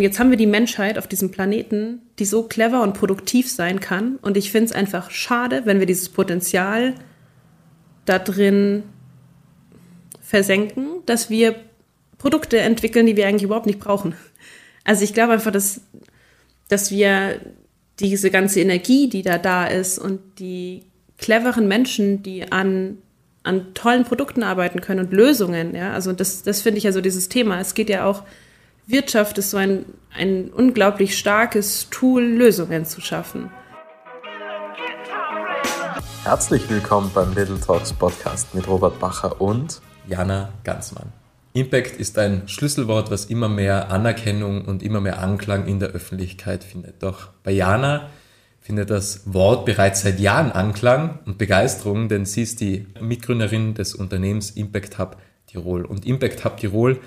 Jetzt haben wir die Menschheit auf diesem Planeten, die so clever und produktiv sein kann. Und ich finde es einfach schade, wenn wir dieses Potenzial da drin versenken, dass wir Produkte entwickeln, die wir eigentlich überhaupt nicht brauchen. Also ich glaube einfach, dass, dass wir diese ganze Energie, die da da ist und die cleveren Menschen, die an, an tollen Produkten arbeiten können und Lösungen, ja, also das, das finde ich ja so dieses Thema. Es geht ja auch, Wirtschaft ist so ein, ein unglaublich starkes Tool, Lösungen zu schaffen. Herzlich willkommen beim Little Talks Podcast mit Robert Bacher und Jana Ganzmann. Impact ist ein Schlüsselwort, was immer mehr Anerkennung und immer mehr Anklang in der Öffentlichkeit findet. Doch bei Jana findet das Wort bereits seit Jahren Anklang und Begeisterung, denn sie ist die Mitgründerin des Unternehmens Impact Hub Tirol. Und Impact Hub Tirol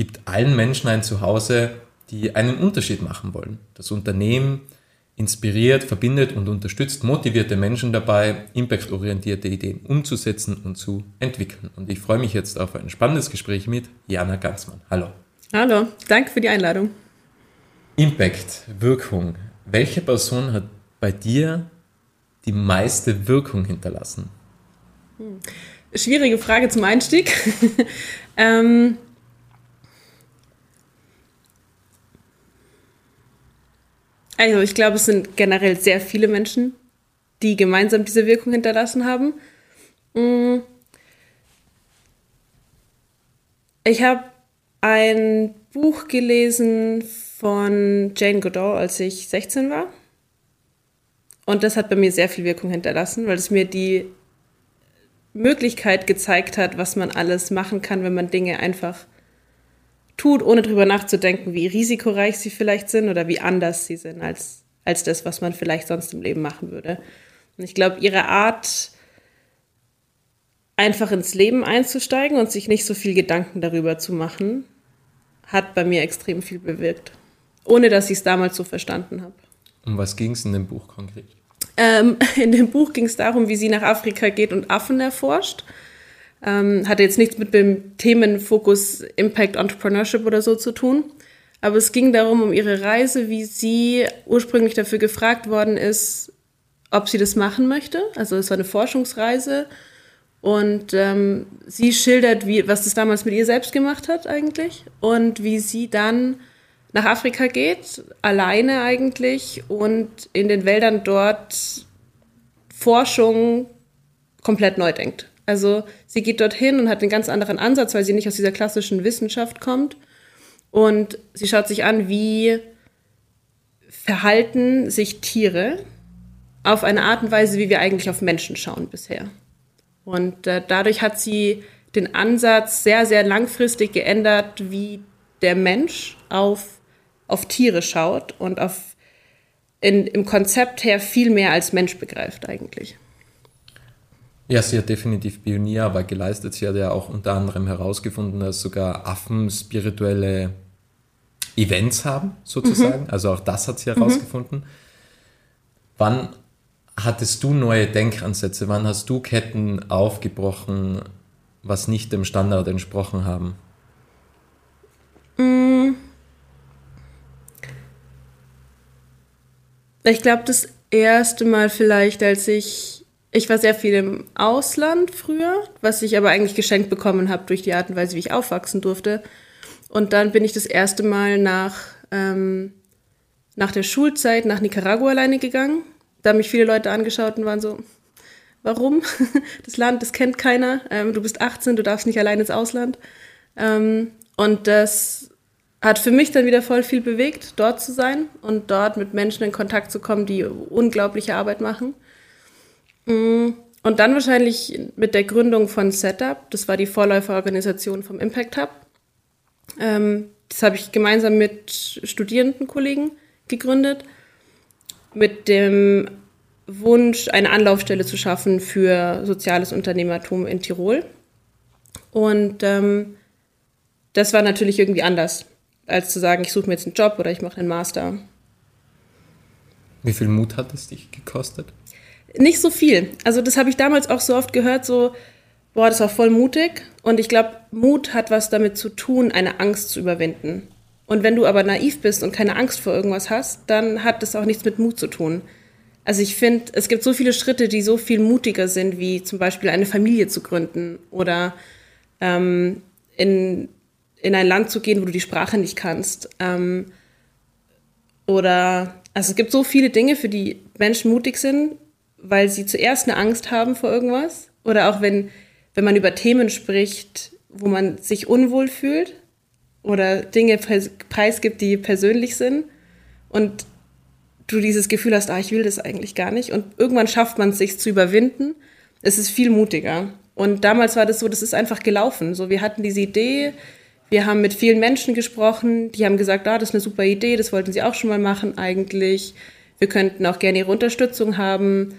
gibt allen Menschen ein Zuhause, die einen Unterschied machen wollen. Das Unternehmen inspiriert, verbindet und unterstützt motivierte Menschen dabei, impactorientierte Ideen umzusetzen und zu entwickeln. Und ich freue mich jetzt auf ein spannendes Gespräch mit Jana Ganzmann. Hallo. Hallo, danke für die Einladung. Impact, Wirkung. Welche Person hat bei dir die meiste Wirkung hinterlassen? Hm. Schwierige Frage zum Einstieg. ähm, Also ich glaube, es sind generell sehr viele Menschen, die gemeinsam diese Wirkung hinterlassen haben. Mm. Ich habe ein Buch gelesen von Jane Goodall, als ich 16 war. Und das hat bei mir sehr viel Wirkung hinterlassen, weil es mir die Möglichkeit gezeigt hat, was man alles machen kann, wenn man Dinge einfach tut, ohne drüber nachzudenken, wie risikoreich sie vielleicht sind oder wie anders sie sind als, als das, was man vielleicht sonst im Leben machen würde. Und ich glaube, ihre Art, einfach ins Leben einzusteigen und sich nicht so viel Gedanken darüber zu machen, hat bei mir extrem viel bewirkt. Ohne dass ich es damals so verstanden habe. Um was ging es in dem Buch konkret? Ähm, in dem Buch ging es darum, wie sie nach Afrika geht und Affen erforscht ähm, hatte jetzt nichts mit dem Themenfokus Impact Entrepreneurship oder so zu tun. Aber es ging darum, um ihre Reise, wie sie ursprünglich dafür gefragt worden ist, ob sie das machen möchte. Also es war eine Forschungsreise. Und ähm, sie schildert, wie, was das damals mit ihr selbst gemacht hat eigentlich und wie sie dann nach Afrika geht, alleine eigentlich und in den Wäldern dort Forschung komplett neu denkt. Also sie geht dorthin und hat einen ganz anderen Ansatz, weil sie nicht aus dieser klassischen Wissenschaft kommt. Und sie schaut sich an, wie verhalten sich Tiere auf eine Art und Weise, wie wir eigentlich auf Menschen schauen bisher. Und äh, dadurch hat sie den Ansatz sehr, sehr langfristig geändert, wie der Mensch auf, auf Tiere schaut und auf in, im Konzept her viel mehr als Mensch begreift eigentlich. Ja, sie hat definitiv Pionierarbeit geleistet. Sie hat ja auch unter anderem herausgefunden, dass sogar Affen spirituelle Events haben, sozusagen. Mhm. Also auch das hat sie herausgefunden. Mhm. Wann hattest du neue Denkansätze? Wann hast du Ketten aufgebrochen, was nicht dem Standard entsprochen haben? Mm. Ich glaube, das erste Mal vielleicht, als ich ich war sehr viel im Ausland früher, was ich aber eigentlich geschenkt bekommen habe durch die Art und Weise, wie ich aufwachsen durfte. Und dann bin ich das erste Mal nach, ähm, nach der Schulzeit nach Nicaragua alleine gegangen. Da haben mich viele Leute angeschaut und waren so, warum? Das Land, das kennt keiner. Ähm, du bist 18, du darfst nicht allein ins Ausland. Ähm, und das hat für mich dann wieder voll viel bewegt, dort zu sein und dort mit Menschen in Kontakt zu kommen, die unglaubliche Arbeit machen. Mm, und dann wahrscheinlich mit der Gründung von Setup, das war die Vorläuferorganisation vom Impact Hub. Ähm, das habe ich gemeinsam mit Studierendenkollegen gegründet, mit dem Wunsch, eine Anlaufstelle zu schaffen für soziales Unternehmertum in Tirol. Und ähm, das war natürlich irgendwie anders, als zu sagen, ich suche mir jetzt einen Job oder ich mache einen Master. Wie viel Mut hat es dich gekostet? Nicht so viel. Also das habe ich damals auch so oft gehört, so, boah, das war voll mutig. Und ich glaube, Mut hat was damit zu tun, eine Angst zu überwinden. Und wenn du aber naiv bist und keine Angst vor irgendwas hast, dann hat das auch nichts mit Mut zu tun. Also ich finde, es gibt so viele Schritte, die so viel mutiger sind, wie zum Beispiel eine Familie zu gründen oder ähm, in, in ein Land zu gehen, wo du die Sprache nicht kannst. Ähm, oder also es gibt so viele Dinge, für die Menschen mutig sind, weil sie zuerst eine Angst haben vor irgendwas. Oder auch wenn, wenn man über Themen spricht, wo man sich unwohl fühlt oder Dinge preisgibt, die persönlich sind. Und du dieses Gefühl hast, ah, ich will das eigentlich gar nicht. Und irgendwann schafft man es, sich zu überwinden. Es ist viel mutiger. Und damals war das so, das ist einfach gelaufen. So, wir hatten diese Idee, wir haben mit vielen Menschen gesprochen, die haben gesagt, ah, das ist eine super Idee, das wollten sie auch schon mal machen eigentlich. Wir könnten auch gerne ihre Unterstützung haben.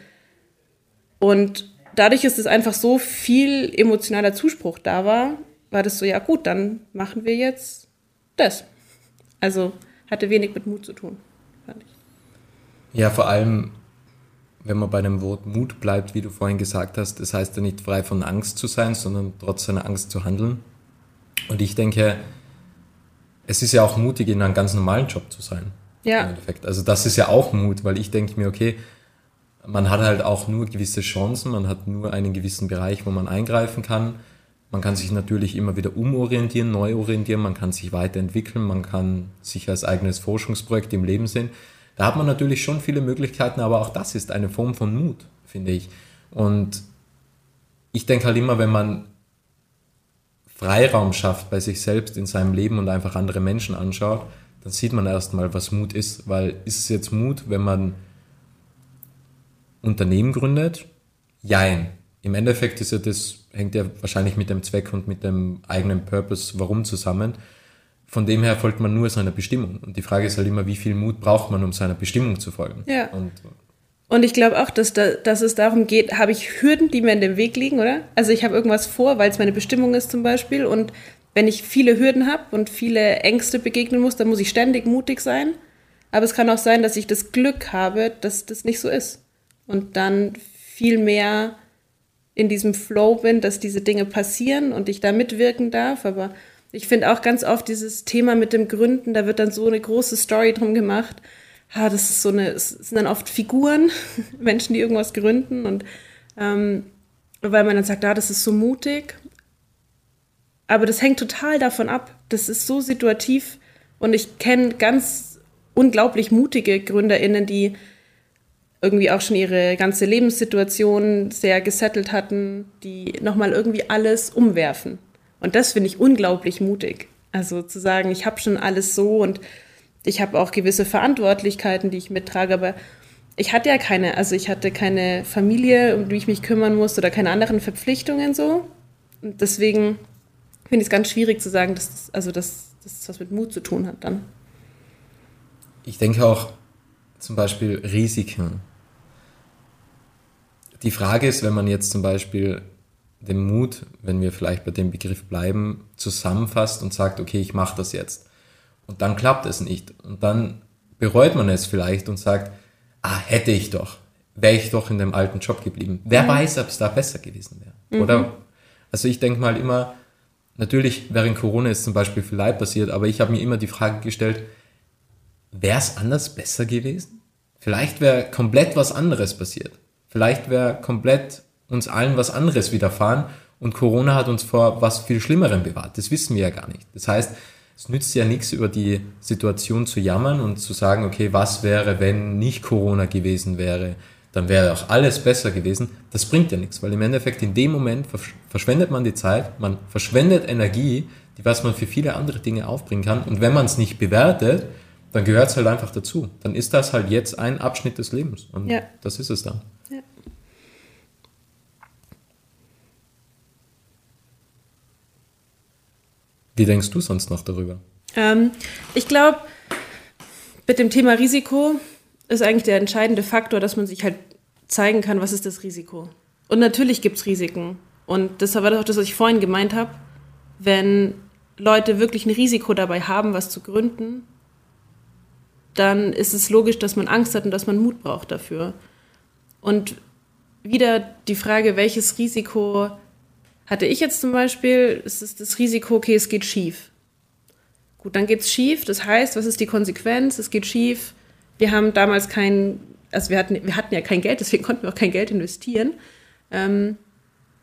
Und dadurch ist es einfach so viel emotionaler Zuspruch da war, war das so, ja gut, dann machen wir jetzt das. Also hatte wenig mit Mut zu tun, fand ich. Ja, vor allem, wenn man bei dem Wort Mut bleibt, wie du vorhin gesagt hast, das heißt ja nicht frei von Angst zu sein, sondern trotz seiner Angst zu handeln. Und ich denke, es ist ja auch mutig, in einem ganz normalen Job zu sein. Ja. Im Endeffekt. Also das ist ja auch Mut, weil ich denke mir, okay, man hat halt auch nur gewisse Chancen, man hat nur einen gewissen Bereich, wo man eingreifen kann. Man kann sich natürlich immer wieder umorientieren, neu orientieren, man kann sich weiterentwickeln, man kann sich als eigenes Forschungsprojekt im Leben sehen. Da hat man natürlich schon viele Möglichkeiten, aber auch das ist eine Form von Mut, finde ich. Und ich denke halt immer, wenn man Freiraum schafft bei sich selbst in seinem Leben und einfach andere Menschen anschaut, dann sieht man erstmal, was Mut ist. Weil ist es jetzt Mut, wenn man Unternehmen gründet? Jein. Im Endeffekt ist ja das, hängt ja wahrscheinlich mit dem Zweck und mit dem eigenen Purpose, warum zusammen. Von dem her folgt man nur seiner Bestimmung. Und die Frage ist halt immer, wie viel Mut braucht man, um seiner Bestimmung zu folgen? Ja. Und Und ich glaube auch, dass, da, dass es darum geht, habe ich Hürden, die mir in dem Weg liegen, oder? Also ich habe irgendwas vor, weil es meine Bestimmung ist zum Beispiel. Und wenn ich viele Hürden habe und viele Ängste begegnen muss, dann muss ich ständig mutig sein. Aber es kann auch sein, dass ich das Glück habe, dass das nicht so ist. Und dann viel mehr in diesem Flow bin, dass diese Dinge passieren und ich da mitwirken darf. Aber ich finde auch ganz oft dieses Thema mit dem Gründen, da wird dann so eine große Story drum gemacht ha, das ist so eine, es sind dann oft Figuren, Menschen, die irgendwas gründen und ähm, weil man dann sagt, ah, das ist so mutig. Aber das hängt total davon ab. Das ist so situativ und ich kenne ganz unglaublich mutige GründerInnen, die irgendwie auch schon ihre ganze Lebenssituation sehr gesettelt hatten, die nochmal irgendwie alles umwerfen. Und das finde ich unglaublich mutig. Also zu sagen, ich habe schon alles so und ich habe auch gewisse Verantwortlichkeiten, die ich mittrage, aber ich hatte ja keine, also ich hatte keine Familie, um die ich mich kümmern musste oder keine anderen Verpflichtungen so. Und deswegen finde ich es ganz schwierig zu sagen, dass das, also dass das was mit Mut zu tun hat dann. Ich denke auch zum Beispiel Risiken. Die Frage ist, wenn man jetzt zum Beispiel den Mut, wenn wir vielleicht bei dem Begriff bleiben, zusammenfasst und sagt, okay, ich mache das jetzt. Und dann klappt es nicht. Und dann bereut man es vielleicht und sagt, ah, hätte ich doch, wäre ich doch in dem alten Job geblieben. Wer mhm. weiß, ob es da besser gewesen wäre. Mhm. Oder? Also ich denke mal immer, natürlich während Corona ist zum Beispiel viel Leid passiert, aber ich habe mir immer die Frage gestellt, wäre es anders besser gewesen? Vielleicht wäre komplett was anderes passiert. Vielleicht wäre komplett uns allen was anderes widerfahren und Corona hat uns vor was viel Schlimmerem bewahrt. Das wissen wir ja gar nicht. Das heißt, es nützt ja nichts, über die Situation zu jammern und zu sagen, okay, was wäre, wenn nicht Corona gewesen wäre, dann wäre auch alles besser gewesen. Das bringt ja nichts, weil im Endeffekt in dem Moment verschwendet man die Zeit, man verschwendet Energie, die was man für viele andere Dinge aufbringen kann. Und wenn man es nicht bewertet, dann gehört es halt einfach dazu. Dann ist das halt jetzt ein Abschnitt des Lebens. Und ja. das ist es dann. Ja. Wie denkst du sonst noch darüber? Ähm, ich glaube, mit dem Thema Risiko ist eigentlich der entscheidende Faktor, dass man sich halt zeigen kann, was ist das Risiko. Und natürlich gibt es Risiken. Und das war auch das, was ich vorhin gemeint habe. Wenn Leute wirklich ein Risiko dabei haben, was zu gründen, dann ist es logisch, dass man Angst hat und dass man Mut braucht dafür. Und wieder die Frage, welches Risiko hatte ich jetzt zum Beispiel, es ist das Risiko, okay, es geht schief. gut, dann geht's schief. Das heißt, was ist die Konsequenz? Es geht schief. Wir haben damals kein, also wir hatten, wir hatten ja kein Geld, deswegen konnten wir auch kein Geld investieren. Ähm,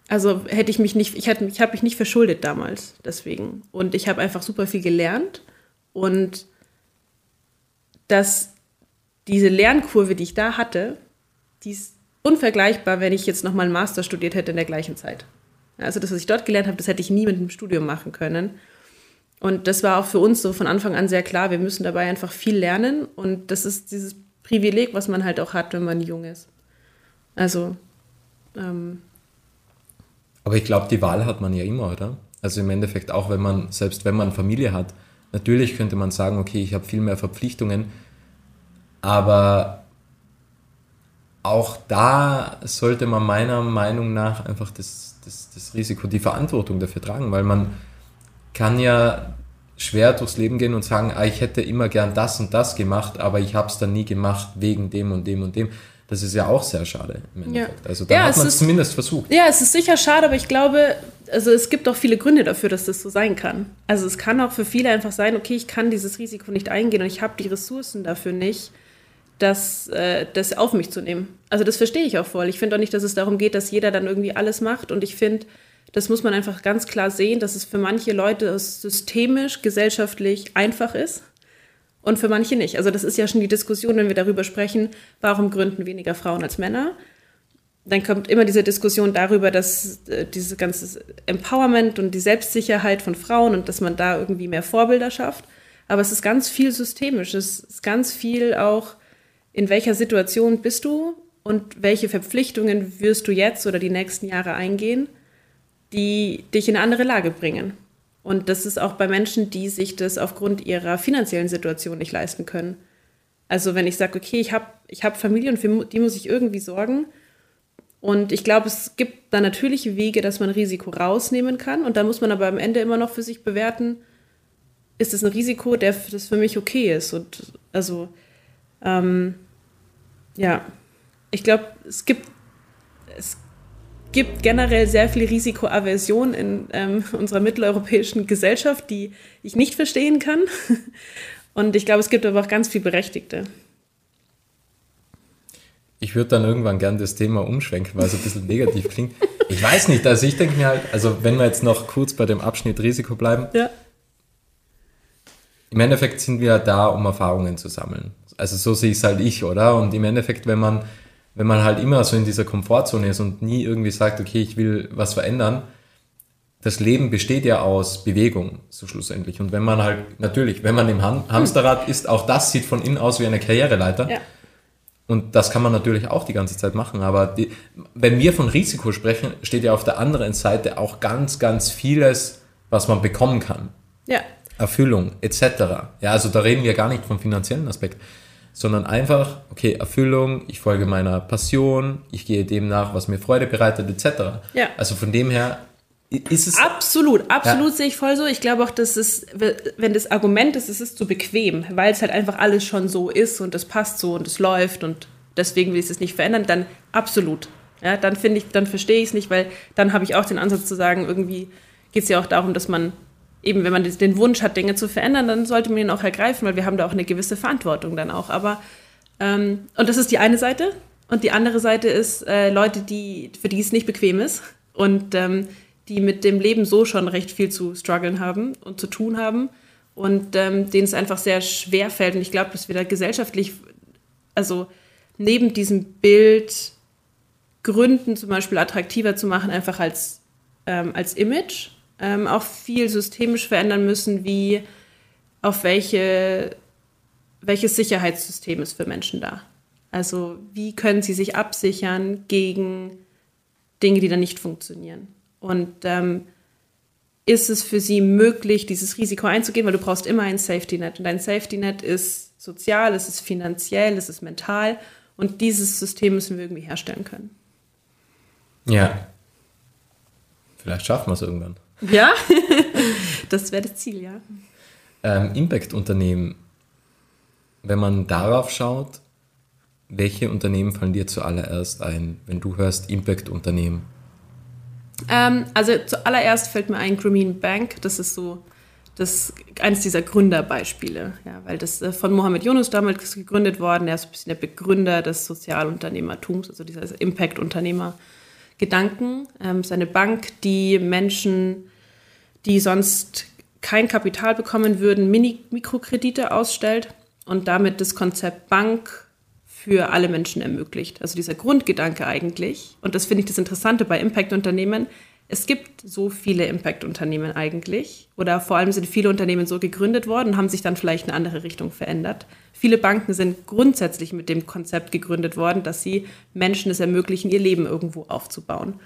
also hätte ich mich nicht, ich, ich habe mich nicht verschuldet damals, deswegen. Und ich habe einfach super viel gelernt und dass diese Lernkurve, die ich da hatte, die ist unvergleichbar, wenn ich jetzt nochmal einen Master studiert hätte in der gleichen Zeit. Also das, was ich dort gelernt habe, das hätte ich nie mit einem Studium machen können. Und das war auch für uns so von Anfang an sehr klar, wir müssen dabei einfach viel lernen. Und das ist dieses Privileg, was man halt auch hat, wenn man jung ist. Also. Ähm, Aber ich glaube, die Wahl hat man ja immer, oder? Also im Endeffekt auch, wenn man, selbst wenn man Familie hat, natürlich könnte man sagen, okay, ich habe viel mehr Verpflichtungen, aber auch da sollte man meiner Meinung nach einfach das, das, das Risiko, die Verantwortung dafür tragen, weil man kann ja schwer durchs Leben gehen und sagen, ah, ich hätte immer gern das und das gemacht, aber ich habe es dann nie gemacht wegen dem und dem und dem. Das ist ja auch sehr schade im Endeffekt. Ja. Also da ja, hat man es zumindest versucht. Ja, es ist sicher schade, aber ich glaube, also es gibt auch viele Gründe dafür, dass das so sein kann. Also es kann auch für viele einfach sein, okay, ich kann dieses Risiko nicht eingehen und ich habe die Ressourcen dafür nicht das, äh, das auf mich zu nehmen. Also das verstehe ich auch voll. Ich finde auch nicht, dass es darum geht, dass jeder dann irgendwie alles macht. Und ich finde, das muss man einfach ganz klar sehen, dass es für manche Leute systemisch, gesellschaftlich einfach ist und für manche nicht. Also das ist ja schon die Diskussion, wenn wir darüber sprechen, warum gründen weniger Frauen als Männer. Dann kommt immer diese Diskussion darüber, dass äh, dieses ganze Empowerment und die Selbstsicherheit von Frauen und dass man da irgendwie mehr Vorbilder schafft. Aber es ist ganz viel systemisch. Es ist ganz viel auch in welcher Situation bist du und welche Verpflichtungen wirst du jetzt oder die nächsten Jahre eingehen, die dich in eine andere Lage bringen. Und das ist auch bei Menschen, die sich das aufgrund ihrer finanziellen Situation nicht leisten können. Also wenn ich sage, okay, ich habe ich hab Familie und für die muss ich irgendwie sorgen. Und ich glaube, es gibt da natürliche Wege, dass man Risiko rausnehmen kann. Und da muss man aber am Ende immer noch für sich bewerten, ist es ein Risiko, der, das für mich okay ist. Und also ähm, ja, ich glaube, es gibt, es gibt generell sehr viel Risikoaversion in ähm, unserer mitteleuropäischen Gesellschaft, die ich nicht verstehen kann. Und ich glaube, es gibt aber auch ganz viel Berechtigte. Ich würde dann irgendwann gern das Thema umschwenken, weil es ein bisschen negativ klingt. Ich weiß nicht, also ich denke mir halt, also wenn wir jetzt noch kurz bei dem Abschnitt Risiko bleiben. Ja. Im Endeffekt sind wir da, um Erfahrungen zu sammeln. Also so sehe ich es halt ich, oder? Und im Endeffekt, wenn man, wenn man halt immer so in dieser Komfortzone ist und nie irgendwie sagt, okay, ich will was verändern, das Leben besteht ja aus Bewegung, so schlussendlich. Und wenn man halt, natürlich, wenn man im Ham Hamsterrad ist, auch das sieht von innen aus wie eine Karriereleiter. Ja. Und das kann man natürlich auch die ganze Zeit machen. Aber die, wenn wir von Risiko sprechen, steht ja auf der anderen Seite auch ganz, ganz vieles, was man bekommen kann. Ja. Erfüllung etc. Ja, also da reden wir gar nicht vom finanziellen Aspekt sondern einfach, okay, Erfüllung, ich folge meiner Passion, ich gehe dem nach, was mir Freude bereitet, etc. Ja. Also von dem her ist es. Absolut, absolut ja. sehe ich voll so. Ich glaube auch, dass es, wenn das Argument ist, es ist zu bequem, weil es halt einfach alles schon so ist und es passt so und es läuft und deswegen will ich es nicht verändern, dann absolut. Ja, dann finde ich, dann verstehe ich es nicht, weil dann habe ich auch den Ansatz zu sagen, irgendwie geht es ja auch darum, dass man eben, wenn man den Wunsch hat, Dinge zu verändern, dann sollte man ihn auch ergreifen, weil wir haben da auch eine gewisse Verantwortung dann auch. Aber ähm, und das ist die eine Seite. Und die andere Seite ist äh, Leute, die, für die es nicht bequem ist und ähm, die mit dem Leben so schon recht viel zu strugglen haben und zu tun haben und ähm, denen es einfach sehr schwer fällt. Und ich glaube, dass wir da gesellschaftlich, also neben diesem Bild Gründen zum Beispiel attraktiver zu machen, einfach als, ähm, als Image, ähm, auch viel systemisch verändern müssen, wie auf welche, welches Sicherheitssystem ist für Menschen da. Also wie können sie sich absichern gegen Dinge, die dann nicht funktionieren. Und ähm, ist es für sie möglich, dieses Risiko einzugehen, weil du brauchst immer ein Safety Net. Und dein Safety Net ist sozial, es ist finanziell, es ist mental. Und dieses System müssen wir irgendwie herstellen können. Ja. Vielleicht schaffen wir es irgendwann. Ja, das wäre das Ziel, ja. Ähm, Impact-Unternehmen, wenn man darauf schaut, welche Unternehmen fallen dir zuallererst ein, wenn du hörst Impact-Unternehmen? Ähm, also zuallererst fällt mir ein Grameen Bank, das ist so das eines dieser Gründerbeispiele, ja, weil das äh, von Mohammed Yunus damals gegründet worden, er ist ein bisschen der Begründer des Sozialunternehmertums, also dieser Impact-Unternehmer-Gedanken. Ähm, ist Bank, die Menschen, die sonst kein Kapital bekommen würden, Mini Mikrokredite ausstellt und damit das Konzept Bank für alle Menschen ermöglicht. Also dieser Grundgedanke eigentlich, und das finde ich das Interessante bei Impact-Unternehmen, es gibt so viele Impact-Unternehmen eigentlich oder vor allem sind viele Unternehmen so gegründet worden und haben sich dann vielleicht in eine andere Richtung verändert. Viele Banken sind grundsätzlich mit dem Konzept gegründet worden, dass sie Menschen es ermöglichen, ihr Leben irgendwo aufzubauen.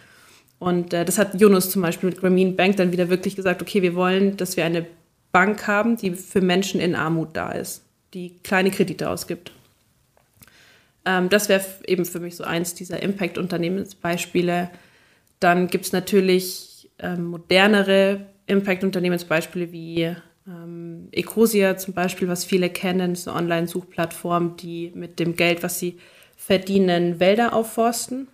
Und äh, das hat Jonas zum Beispiel mit Grameen Bank dann wieder wirklich gesagt, okay, wir wollen, dass wir eine Bank haben, die für Menschen in Armut da ist, die kleine Kredite ausgibt. Ähm, das wäre eben für mich so eins dieser Impact-Unternehmensbeispiele, dann gibt es natürlich ähm, modernere Impact-Unternehmensbeispiele wie ähm, Ecosia zum Beispiel, was viele kennen, ist eine Online-Suchplattform, die mit dem Geld, was sie verdienen, Wälder aufforsten.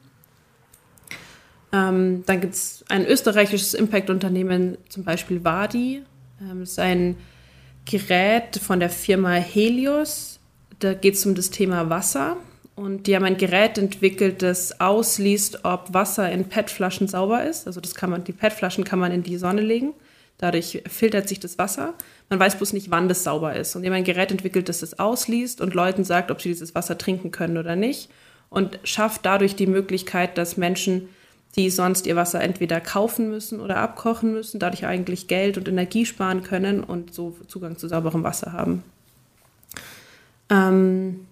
Ähm, dann gibt es ein österreichisches Impact-Unternehmen, zum Beispiel Wadi. Ähm, das ist ein Gerät von der Firma Helios. Da geht es um das Thema Wasser. Und die haben ein Gerät entwickelt, das ausliest, ob Wasser in PET-Flaschen sauber ist. Also das kann man, die PET-Flaschen kann man in die Sonne legen. Dadurch filtert sich das Wasser. Man weiß bloß nicht, wann das sauber ist. Und die haben ein Gerät entwickelt, das das ausliest und Leuten sagt, ob sie dieses Wasser trinken können oder nicht. Und schafft dadurch die Möglichkeit, dass Menschen, die sonst ihr Wasser entweder kaufen müssen oder abkochen müssen, dadurch eigentlich Geld und Energie sparen können und so Zugang zu sauberem Wasser haben. Ähm,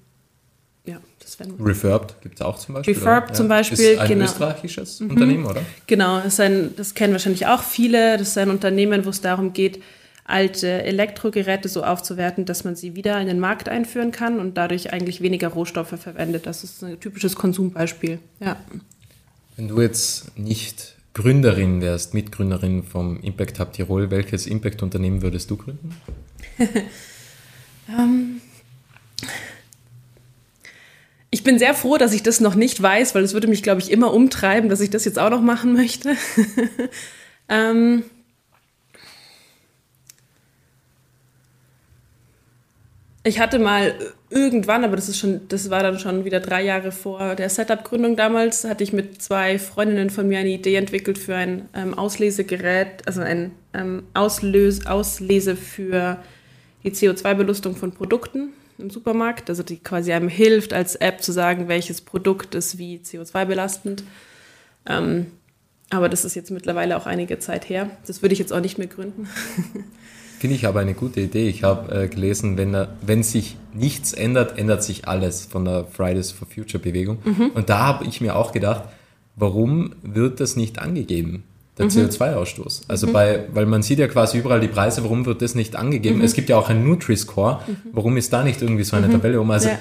ja, das wäre Refurbed gibt es auch zum Beispiel. Refurbed ja. zum Beispiel, ist ein genau. österreichisches mhm. Unternehmen, oder? Genau, ist ein, das kennen wahrscheinlich auch viele. Das ist ein Unternehmen, wo es darum geht, alte Elektrogeräte so aufzuwerten, dass man sie wieder in den Markt einführen kann und dadurch eigentlich weniger Rohstoffe verwendet. Das ist ein typisches Konsumbeispiel. Ja. Wenn du jetzt nicht Gründerin wärst, Mitgründerin vom Impact Hub Tirol, welches Impact-Unternehmen würdest du gründen? um, ich bin sehr froh, dass ich das noch nicht weiß, weil es würde mich, glaube ich, immer umtreiben, dass ich das jetzt auch noch machen möchte. ähm ich hatte mal irgendwann, aber das ist schon, das war dann schon wieder drei Jahre vor der Setup-Gründung damals, hatte ich mit zwei Freundinnen von mir eine Idee entwickelt für ein ähm, Auslesegerät, also ein ähm, Auslös Auslese für die CO2-Belustung von Produkten im Supermarkt, also die quasi einem hilft, als App zu sagen, welches Produkt ist wie CO2-belastend. Ähm, aber das ist jetzt mittlerweile auch einige Zeit her. Das würde ich jetzt auch nicht mehr gründen. Finde ich aber eine gute Idee. Ich habe äh, gelesen, wenn, wenn sich nichts ändert, ändert sich alles von der Fridays for Future Bewegung. Mhm. Und da habe ich mir auch gedacht, warum wird das nicht angegeben? Der mhm. CO2-Ausstoß. Also mhm. bei, weil man sieht ja quasi überall die Preise, warum wird das nicht angegeben? Mhm. Es gibt ja auch einen Nutri-Score, mhm. warum ist da nicht irgendwie so eine mhm. Tabelle um? Also, ja.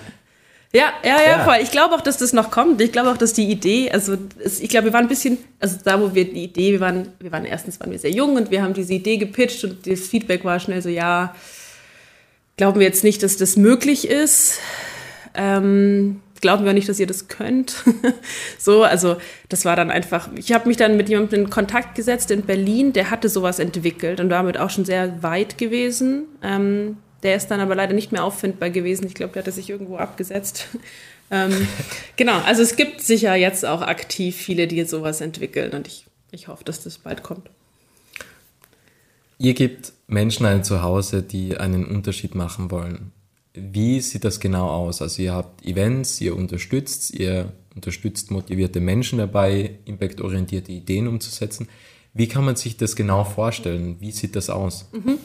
Ja, ja, ja, voll. Ich glaube auch, dass das noch kommt. Ich glaube auch, dass die Idee, also ich glaube, wir waren ein bisschen, also da, wo wir die Idee, wir waren, wir waren erstens waren wir sehr jung und wir haben diese Idee gepitcht und das Feedback war schnell so, ja, glauben wir jetzt nicht, dass das möglich ist. Ähm, glauben wir nicht, dass ihr das könnt. so, also das war dann einfach, ich habe mich dann mit jemandem in Kontakt gesetzt in Berlin, der hatte sowas entwickelt und damit auch schon sehr weit gewesen. Ähm, der ist dann aber leider nicht mehr auffindbar gewesen. Ich glaube, der hatte sich irgendwo abgesetzt. ähm, genau, also es gibt sicher jetzt auch aktiv viele, die sowas entwickeln und ich, ich hoffe, dass das bald kommt. Ihr gebt Menschen ein Zuhause, die einen Unterschied machen wollen. Wie sieht das genau aus? Also ihr habt Events, ihr unterstützt, ihr unterstützt motivierte Menschen dabei, impactorientierte Ideen umzusetzen. Wie kann man sich das genau vorstellen? Wie sieht das aus? Mhm.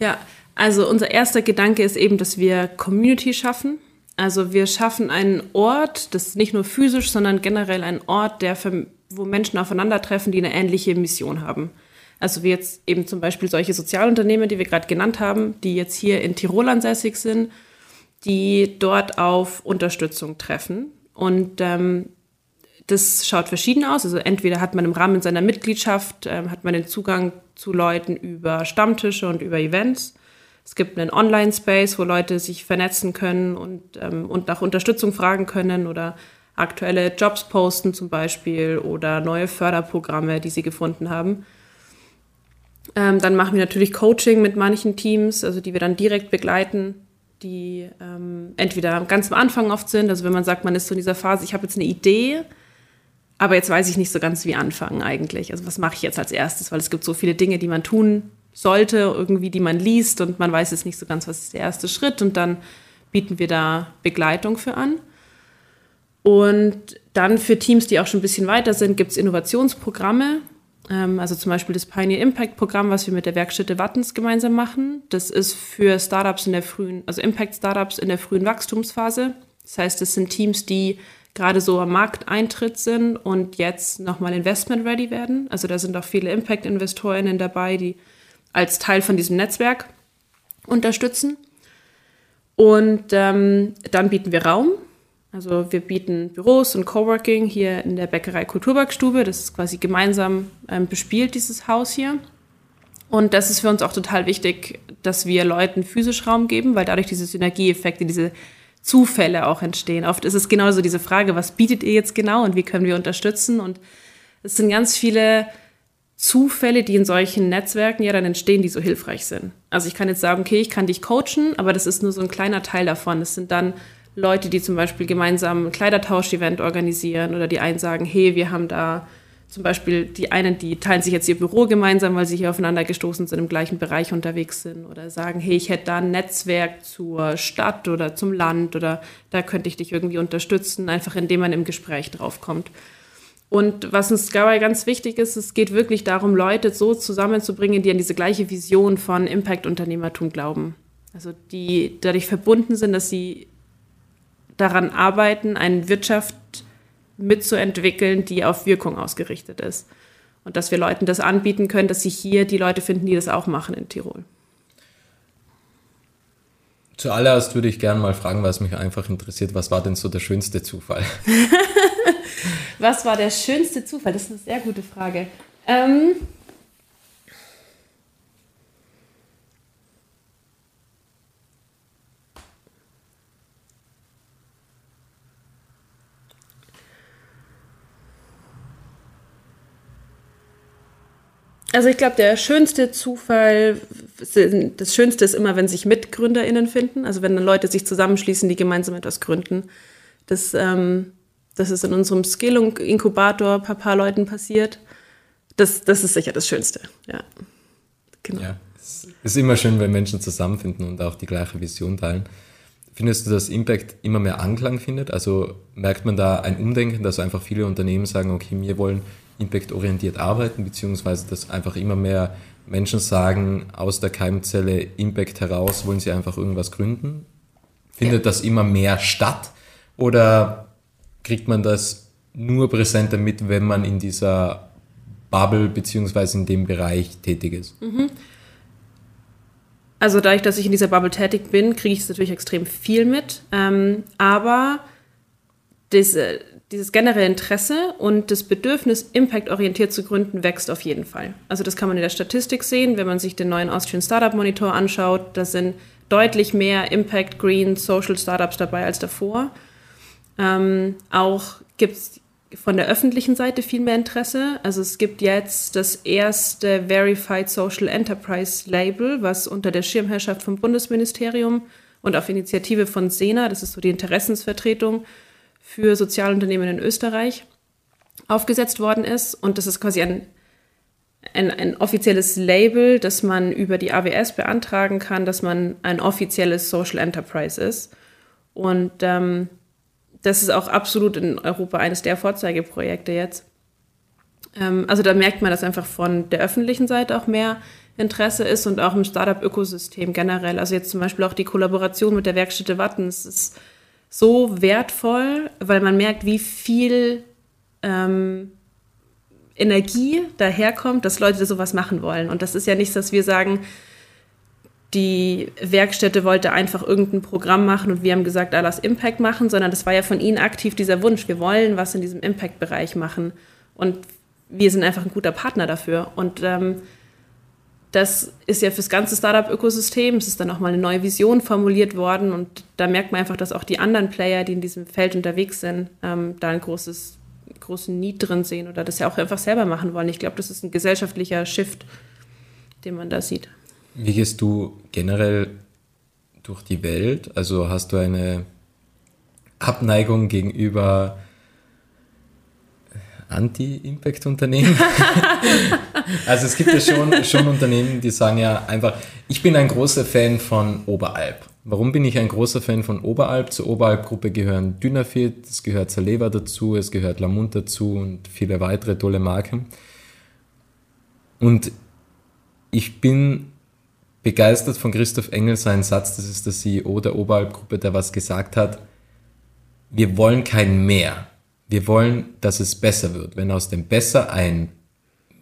Ja, also unser erster Gedanke ist eben, dass wir Community schaffen. Also wir schaffen einen Ort, das nicht nur physisch, sondern generell ein Ort, der für, wo Menschen aufeinandertreffen, die eine ähnliche Mission haben. Also wie jetzt eben zum Beispiel solche Sozialunternehmen, die wir gerade genannt haben, die jetzt hier in Tirol ansässig sind die dort auf Unterstützung treffen. Und ähm, das schaut verschieden aus. Also entweder hat man im Rahmen seiner Mitgliedschaft, ähm, hat man den Zugang zu Leuten über Stammtische und über Events. Es gibt einen Online-Space, wo Leute sich vernetzen können und, ähm, und nach Unterstützung fragen können oder aktuelle Jobs posten zum Beispiel oder neue Förderprogramme, die sie gefunden haben. Ähm, dann machen wir natürlich Coaching mit manchen Teams, also die wir dann direkt begleiten, die ähm, entweder ganz am Anfang oft sind, also wenn man sagt, man ist so in dieser Phase, ich habe jetzt eine Idee, aber jetzt weiß ich nicht so ganz, wie anfangen eigentlich. Also was mache ich jetzt als erstes, weil es gibt so viele Dinge, die man tun sollte, irgendwie, die man liest und man weiß jetzt nicht so ganz, was ist der erste Schritt und dann bieten wir da Begleitung für an. Und dann für Teams, die auch schon ein bisschen weiter sind, gibt es Innovationsprogramme. Ähm, also zum Beispiel das Pioneer Impact Programm, was wir mit der Werkstätte Wattens gemeinsam machen. Das ist für Startups in der frühen, also Impact Startups in der frühen Wachstumsphase. Das heißt, das sind Teams, die gerade so am Markteintritt sind und jetzt nochmal investment ready werden. Also da sind auch viele Impact-InvestorInnen dabei, die als Teil von diesem Netzwerk unterstützen. Und ähm, dann bieten wir Raum. Also wir bieten Büros und Coworking hier in der Bäckerei Kulturbergstube. Das ist quasi gemeinsam ähm, bespielt, dieses Haus hier. Und das ist für uns auch total wichtig, dass wir Leuten physisch Raum geben, weil dadurch diese Synergieeffekte, diese Zufälle auch entstehen. Oft ist es genauso diese Frage, was bietet ihr jetzt genau und wie können wir unterstützen? Und es sind ganz viele Zufälle, die in solchen Netzwerken ja dann entstehen, die so hilfreich sind. Also ich kann jetzt sagen, okay, ich kann dich coachen, aber das ist nur so ein kleiner Teil davon. Es sind dann Leute, die zum Beispiel gemeinsam ein Kleidertausch-Event organisieren oder die einen sagen, hey, wir haben da zum Beispiel die einen, die teilen sich jetzt ihr Büro gemeinsam, weil sie hier aufeinander gestoßen sind, im gleichen Bereich unterwegs sind oder sagen, hey, ich hätte da ein Netzwerk zur Stadt oder zum Land oder da könnte ich dich irgendwie unterstützen, einfach indem man im Gespräch draufkommt. Und was uns dabei ganz wichtig ist, es geht wirklich darum, Leute so zusammenzubringen, die an diese gleiche Vision von Impact-Unternehmertum glauben. Also die dadurch verbunden sind, dass sie daran arbeiten, eine Wirtschaft mitzuentwickeln, die auf Wirkung ausgerichtet ist. Und dass wir Leuten das anbieten können, dass sie hier die Leute finden, die das auch machen in Tirol. Zuallererst würde ich gerne mal fragen, was mich einfach interessiert, was war denn so der schönste Zufall? was war der schönste Zufall? Das ist eine sehr gute Frage. Ähm, Also ich glaube, der schönste Zufall, das Schönste ist immer, wenn sich MitgründerInnen finden, also wenn dann Leute sich zusammenschließen, die gemeinsam etwas gründen. Das, ähm, das ist in unserem Scale-Inkubator ein paar Leuten passiert. Das, das ist sicher das Schönste, ja. Genau. Ja, es ist immer schön, wenn Menschen zusammenfinden und auch die gleiche Vision teilen. Findest du, dass Impact immer mehr Anklang findet? Also merkt man da ein Umdenken, dass einfach viele Unternehmen sagen, okay, wir wollen impactorientiert arbeiten, beziehungsweise dass einfach immer mehr Menschen sagen, aus der Keimzelle Impact heraus wollen sie einfach irgendwas gründen? Findet ja. das immer mehr statt? Oder kriegt man das nur präsenter mit, wenn man in dieser Bubble beziehungsweise in dem Bereich tätig ist? Mhm. Also dadurch, dass ich in dieser Bubble tätig bin, kriege ich es natürlich extrem viel mit. Ähm, aber diese, dieses generelle Interesse und das Bedürfnis, impactorientiert zu gründen, wächst auf jeden Fall. Also das kann man in der Statistik sehen, wenn man sich den neuen Austrian Startup Monitor anschaut. Da sind deutlich mehr Impact, Green, Social Startups dabei als davor. Ähm, auch gibt es von der öffentlichen Seite viel mehr Interesse. Also es gibt jetzt das erste Verified Social Enterprise Label, was unter der Schirmherrschaft vom Bundesministerium und auf Initiative von SENA, das ist so die Interessensvertretung, für Sozialunternehmen in Österreich aufgesetzt worden ist. Und das ist quasi ein, ein, ein, offizielles Label, das man über die AWS beantragen kann, dass man ein offizielles Social Enterprise ist. Und ähm, das ist auch absolut in Europa eines der Vorzeigeprojekte jetzt. Ähm, also da merkt man, dass einfach von der öffentlichen Seite auch mehr Interesse ist und auch im Startup-Ökosystem generell. Also jetzt zum Beispiel auch die Kollaboration mit der Werkstätte Wattens ist so wertvoll, weil man merkt, wie viel ähm, Energie daherkommt, dass Leute sowas machen wollen. Und das ist ja nichts, dass wir sagen, die Werkstätte wollte einfach irgendein Programm machen und wir haben gesagt, ah, lass Impact machen, sondern das war ja von ihnen aktiv dieser Wunsch, wir wollen was in diesem Impact-Bereich machen. Und wir sind einfach ein guter Partner dafür. Und ähm, das ist ja fürs ganze Startup-Ökosystem. Es ist dann auch mal eine neue Vision formuliert worden und da merkt man einfach, dass auch die anderen Player, die in diesem Feld unterwegs sind, ähm, da ein großes, großen Need drin sehen oder das ja auch einfach selber machen wollen. Ich glaube, das ist ein gesellschaftlicher Shift, den man da sieht. Wie gehst du generell durch die Welt? Also hast du eine Abneigung gegenüber Anti-Impact-Unternehmen? also es gibt ja schon, schon Unternehmen, die sagen ja einfach, ich bin ein großer Fan von Oberalp. Warum bin ich ein großer Fan von Oberalp? Zur Oberalp-Gruppe gehören Dynafit, es gehört Saleva dazu, es gehört Lamont dazu und viele weitere tolle Marken. Und ich bin begeistert von Christoph Engel, sein Satz, das ist der CEO der Oberalp-Gruppe, der was gesagt hat, wir wollen kein Mehr. Wir wollen, dass es besser wird. Wenn aus dem Besser ein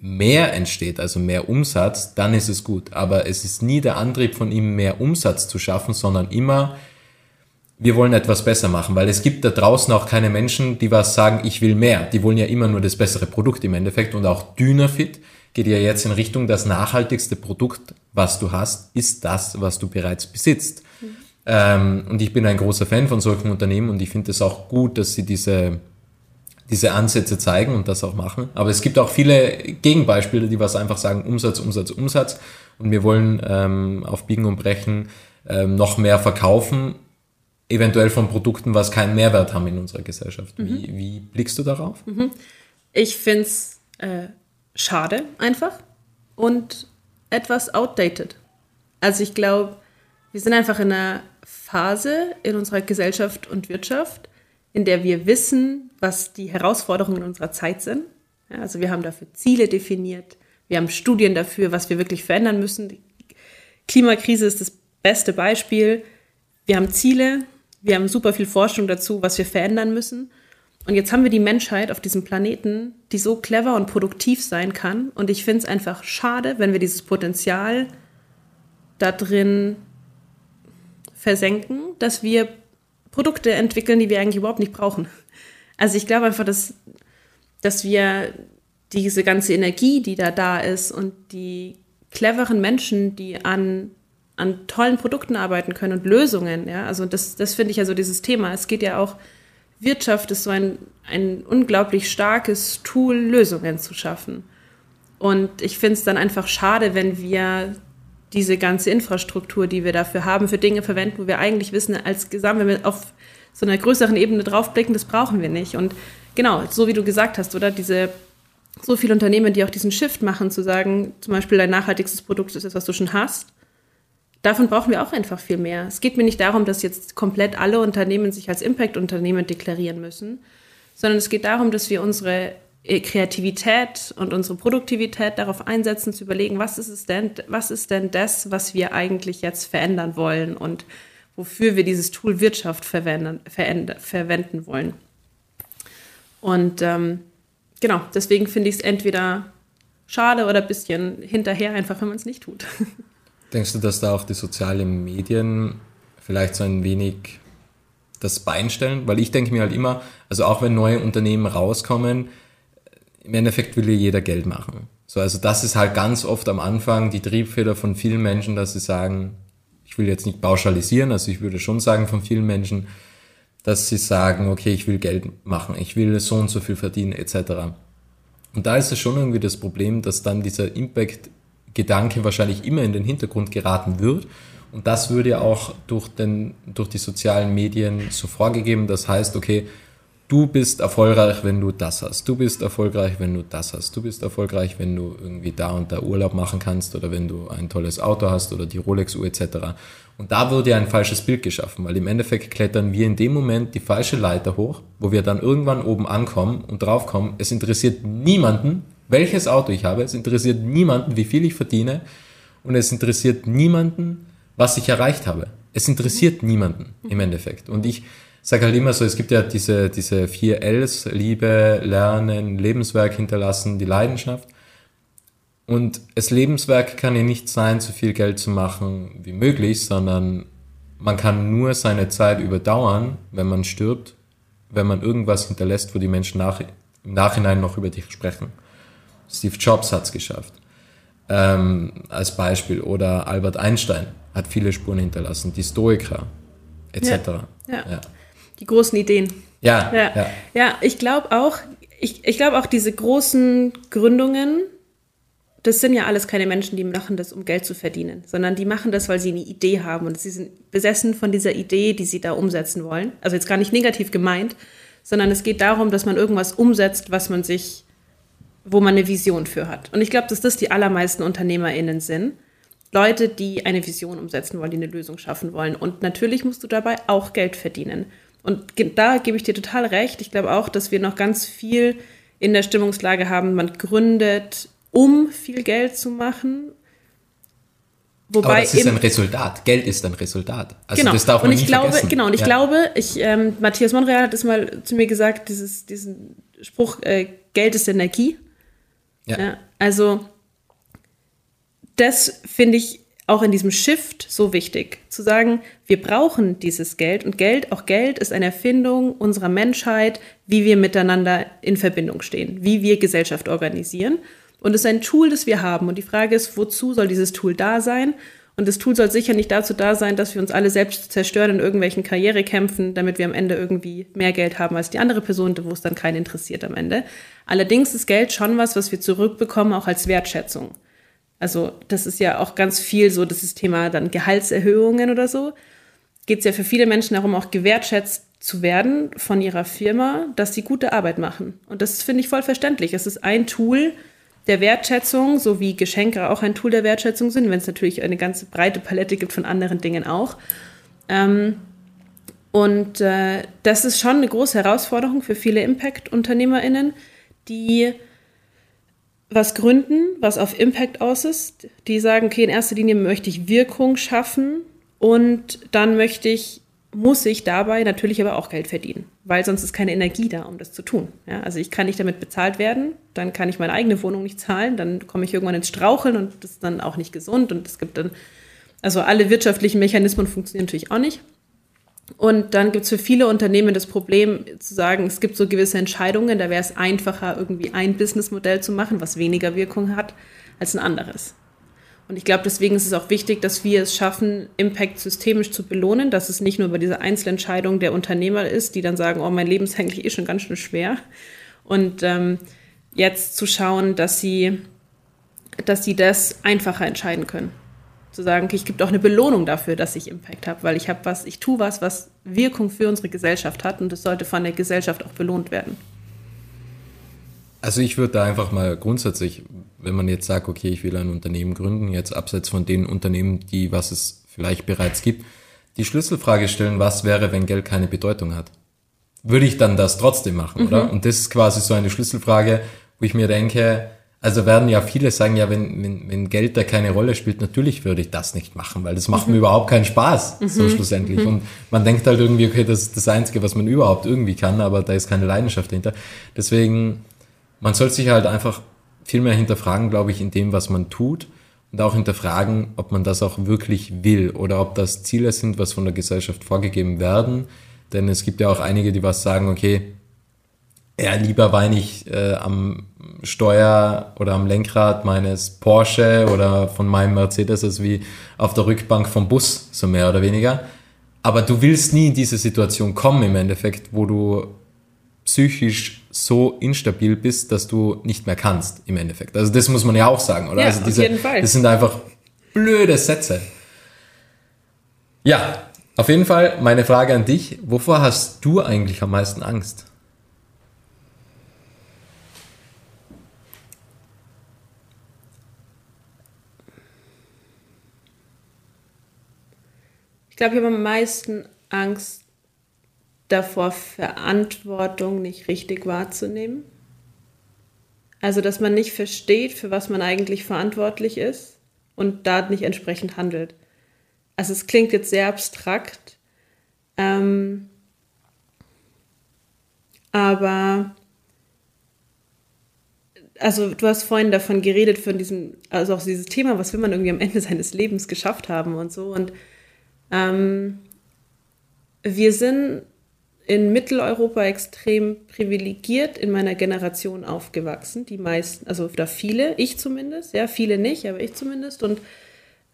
mehr entsteht, also mehr Umsatz, dann ist es gut. Aber es ist nie der Antrieb von ihm, mehr Umsatz zu schaffen, sondern immer, wir wollen etwas besser machen, weil es gibt da draußen auch keine Menschen, die was sagen, ich will mehr. Die wollen ja immer nur das bessere Produkt im Endeffekt und auch Dynafit geht ja jetzt in Richtung, das nachhaltigste Produkt, was du hast, ist das, was du bereits besitzt. Mhm. Ähm, und ich bin ein großer Fan von solchen Unternehmen und ich finde es auch gut, dass sie diese diese Ansätze zeigen und das auch machen. Aber es gibt auch viele Gegenbeispiele, die was einfach sagen, Umsatz, Umsatz, Umsatz. Und wir wollen ähm, auf Biegen und Brechen ähm, noch mehr verkaufen, eventuell von Produkten, was keinen Mehrwert haben in unserer Gesellschaft. Mhm. Wie, wie, blickst du darauf? Mhm. Ich finde es äh, schade einfach und etwas outdated. Also ich glaube, wir sind einfach in einer Phase in unserer Gesellschaft und Wirtschaft, in der wir wissen, was die Herausforderungen unserer Zeit sind. Ja, also wir haben dafür Ziele definiert, wir haben Studien dafür, was wir wirklich verändern müssen. Die Klimakrise ist das beste Beispiel. Wir haben Ziele, wir haben super viel Forschung dazu, was wir verändern müssen. Und jetzt haben wir die Menschheit auf diesem Planeten, die so clever und produktiv sein kann. Und ich finde es einfach schade, wenn wir dieses Potenzial da drin versenken, dass wir Produkte entwickeln, die wir eigentlich überhaupt nicht brauchen. Also ich glaube einfach, dass, dass wir diese ganze Energie, die da da ist und die cleveren Menschen, die an, an tollen Produkten arbeiten können und Lösungen, ja, also das, das finde ich ja so dieses Thema. Es geht ja auch, Wirtschaft ist so ein, ein unglaublich starkes Tool, Lösungen zu schaffen. Und ich finde es dann einfach schade, wenn wir diese ganze Infrastruktur, die wir dafür haben, für Dinge verwenden, wo wir eigentlich wissen, als Gesamt, wenn wir auf so einer größeren Ebene draufblicken, das brauchen wir nicht. Und genau, so wie du gesagt hast, oder diese so viele Unternehmen, die auch diesen Shift machen, zu sagen, zum Beispiel dein nachhaltigstes Produkt ist das, was du schon hast. Davon brauchen wir auch einfach viel mehr. Es geht mir nicht darum, dass jetzt komplett alle Unternehmen sich als Impact-Unternehmen deklarieren müssen, sondern es geht darum, dass wir unsere äh, Kreativität und unsere Produktivität darauf einsetzen, zu überlegen, was ist es denn, was ist denn das, was wir eigentlich jetzt verändern wollen und wofür wir dieses Tool Wirtschaft verwenden, wollen. Und ähm, genau, deswegen finde ich es entweder schade oder ein bisschen hinterher, einfach wenn man es nicht tut. Denkst du, dass da auch die sozialen Medien vielleicht so ein wenig das Bein stellen? Weil ich denke mir halt immer, also auch wenn neue Unternehmen rauskommen, im Endeffekt will ja jeder Geld machen. So, also das ist halt ganz oft am Anfang die Triebfeder von vielen Menschen, dass sie sagen, ich will jetzt nicht pauschalisieren, also ich würde schon sagen von vielen Menschen, dass sie sagen, okay, ich will Geld machen, ich will so und so viel verdienen, etc. Und da ist es schon irgendwie das Problem, dass dann dieser Impact-Gedanke wahrscheinlich immer in den Hintergrund geraten wird. Und das würde ja auch durch, den, durch die sozialen Medien so vorgegeben. Das heißt, okay, du bist erfolgreich, wenn du das hast. Du bist erfolgreich, wenn du das hast. Du bist erfolgreich, wenn du irgendwie da und da Urlaub machen kannst oder wenn du ein tolles Auto hast oder die Rolex-Uhr etc. Und da wurde ja ein falsches Bild geschaffen, weil im Endeffekt klettern wir in dem Moment die falsche Leiter hoch, wo wir dann irgendwann oben ankommen und draufkommen, es interessiert niemanden, welches Auto ich habe, es interessiert niemanden, wie viel ich verdiene und es interessiert niemanden, was ich erreicht habe. Es interessiert niemanden im Endeffekt. Und ich sage halt immer so, es gibt ja diese, diese vier Ls, Liebe, Lernen, Lebenswerk hinterlassen, die Leidenschaft. Und das Lebenswerk kann ja nicht sein, so viel Geld zu machen wie möglich, sondern man kann nur seine Zeit überdauern, wenn man stirbt, wenn man irgendwas hinterlässt, wo die Menschen nach, im Nachhinein noch über dich sprechen. Steve Jobs hat es geschafft. Ähm, als Beispiel. Oder Albert Einstein hat viele Spuren hinterlassen, die Stoiker etc. Ja, ja. ja die großen Ideen. Ja. Ja, ja. ja ich glaube auch, ich, ich glaube auch diese großen Gründungen, das sind ja alles keine Menschen, die machen das, um Geld zu verdienen, sondern die machen das, weil sie eine Idee haben und sie sind besessen von dieser Idee, die sie da umsetzen wollen. Also jetzt gar nicht negativ gemeint, sondern es geht darum, dass man irgendwas umsetzt, was man sich, wo man eine Vision für hat. Und ich glaube, dass das die allermeisten UnternehmerInnen sind. Leute, die eine Vision umsetzen wollen, die eine Lösung schaffen wollen. Und natürlich musst du dabei auch Geld verdienen. Und da gebe ich dir total recht. Ich glaube auch, dass wir noch ganz viel in der Stimmungslage haben, man gründet, um viel Geld zu machen. Wobei Aber das ist ein Resultat. Geld ist ein Resultat. Also genau. das darf man und ich glaube, vergessen. Genau, und ich ja. glaube, ich, ähm, Matthias Monreal hat es mal zu mir gesagt, dieses, diesen Spruch, äh, Geld ist Energie. Ja. ja also das finde ich auch in diesem Shift so wichtig, zu sagen, wir brauchen dieses Geld und Geld, auch Geld ist eine Erfindung unserer Menschheit, wie wir miteinander in Verbindung stehen, wie wir Gesellschaft organisieren. Und es ist ein Tool, das wir haben. Und die Frage ist, wozu soll dieses Tool da sein? Und das Tool soll sicher nicht dazu da sein, dass wir uns alle selbst zerstören in irgendwelchen Karrierekämpfen, damit wir am Ende irgendwie mehr Geld haben als die andere Person, wo es dann keinen interessiert am Ende. Allerdings ist Geld schon was, was wir zurückbekommen, auch als Wertschätzung. Also das ist ja auch ganz viel so das Thema dann Gehaltserhöhungen oder so. Geht es ja für viele Menschen darum, auch gewertschätzt zu werden von ihrer Firma, dass sie gute Arbeit machen. Und das finde ich voll verständlich. Es ist ein Tool der Wertschätzung, so wie Geschenke auch ein Tool der Wertschätzung sind, wenn es natürlich eine ganze breite Palette gibt von anderen Dingen auch. Ähm, und äh, das ist schon eine große Herausforderung für viele Impact-UnternehmerInnen, die was gründen, was auf Impact aus ist. Die sagen, okay, in erster Linie möchte ich Wirkung schaffen und dann möchte ich, muss ich dabei natürlich aber auch Geld verdienen, weil sonst ist keine Energie da, um das zu tun. Ja, also ich kann nicht damit bezahlt werden, dann kann ich meine eigene Wohnung nicht zahlen, dann komme ich irgendwann ins Straucheln und das ist dann auch nicht gesund und es gibt dann, also alle wirtschaftlichen Mechanismen funktionieren natürlich auch nicht. Und dann gibt es für viele Unternehmen das Problem zu sagen, es gibt so gewisse Entscheidungen, da wäre es einfacher, irgendwie ein Businessmodell zu machen, was weniger Wirkung hat als ein anderes. Und ich glaube, deswegen ist es auch wichtig, dass wir es schaffen, Impact systemisch zu belohnen, dass es nicht nur über diese Einzelentscheidung der Unternehmer ist, die dann sagen, oh, mein Leben ist eigentlich eh schon ganz schön schwer. Und ähm, jetzt zu schauen, dass sie, dass sie das einfacher entscheiden können zu sagen, okay, ich gebe auch eine Belohnung dafür, dass ich Impact habe, weil ich habe was, ich tue was, was Wirkung für unsere Gesellschaft hat und das sollte von der Gesellschaft auch belohnt werden. Also ich würde da einfach mal grundsätzlich, wenn man jetzt sagt, okay, ich will ein Unternehmen gründen, jetzt abseits von den Unternehmen, die was es vielleicht bereits gibt, die Schlüsselfrage stellen, was wäre, wenn Geld keine Bedeutung hat? Würde ich dann das trotzdem machen, mhm. oder? Und das ist quasi so eine Schlüsselfrage, wo ich mir denke, also werden ja viele sagen, ja, wenn, wenn, wenn Geld da keine Rolle spielt, natürlich würde ich das nicht machen, weil das macht mhm. mir überhaupt keinen Spaß, mhm. so schlussendlich. Mhm. Und man denkt halt irgendwie, okay, das ist das Einzige, was man überhaupt irgendwie kann, aber da ist keine Leidenschaft dahinter. Deswegen, man soll sich halt einfach viel mehr hinterfragen, glaube ich, in dem, was man tut und auch hinterfragen, ob man das auch wirklich will oder ob das Ziele sind, was von der Gesellschaft vorgegeben werden. Denn es gibt ja auch einige, die was sagen, okay, eher lieber weine ich äh, am Steuer oder am Lenkrad meines Porsche oder von meinem Mercedes als wie auf der Rückbank vom Bus, so mehr oder weniger. Aber du willst nie in diese Situation kommen im Endeffekt, wo du psychisch so instabil bist, dass du nicht mehr kannst im Endeffekt. Also das muss man ja auch sagen, oder? Ja, also diese, auf jeden Fall. Das sind einfach blöde Sätze. Ja, auf jeden Fall meine Frage an dich. Wovor hast du eigentlich am meisten Angst? Glaube, ich habe am meisten Angst davor, Verantwortung nicht richtig wahrzunehmen. Also, dass man nicht versteht, für was man eigentlich verantwortlich ist und da nicht entsprechend handelt. Also, es klingt jetzt sehr abstrakt, ähm, aber also du hast vorhin davon geredet, von diesem, also auch dieses Thema, was will man irgendwie am Ende seines Lebens geschafft haben und so. Und ähm, wir sind in Mitteleuropa extrem privilegiert in meiner Generation aufgewachsen. Die meisten, also da viele, ich zumindest, ja, viele nicht, aber ich zumindest. Und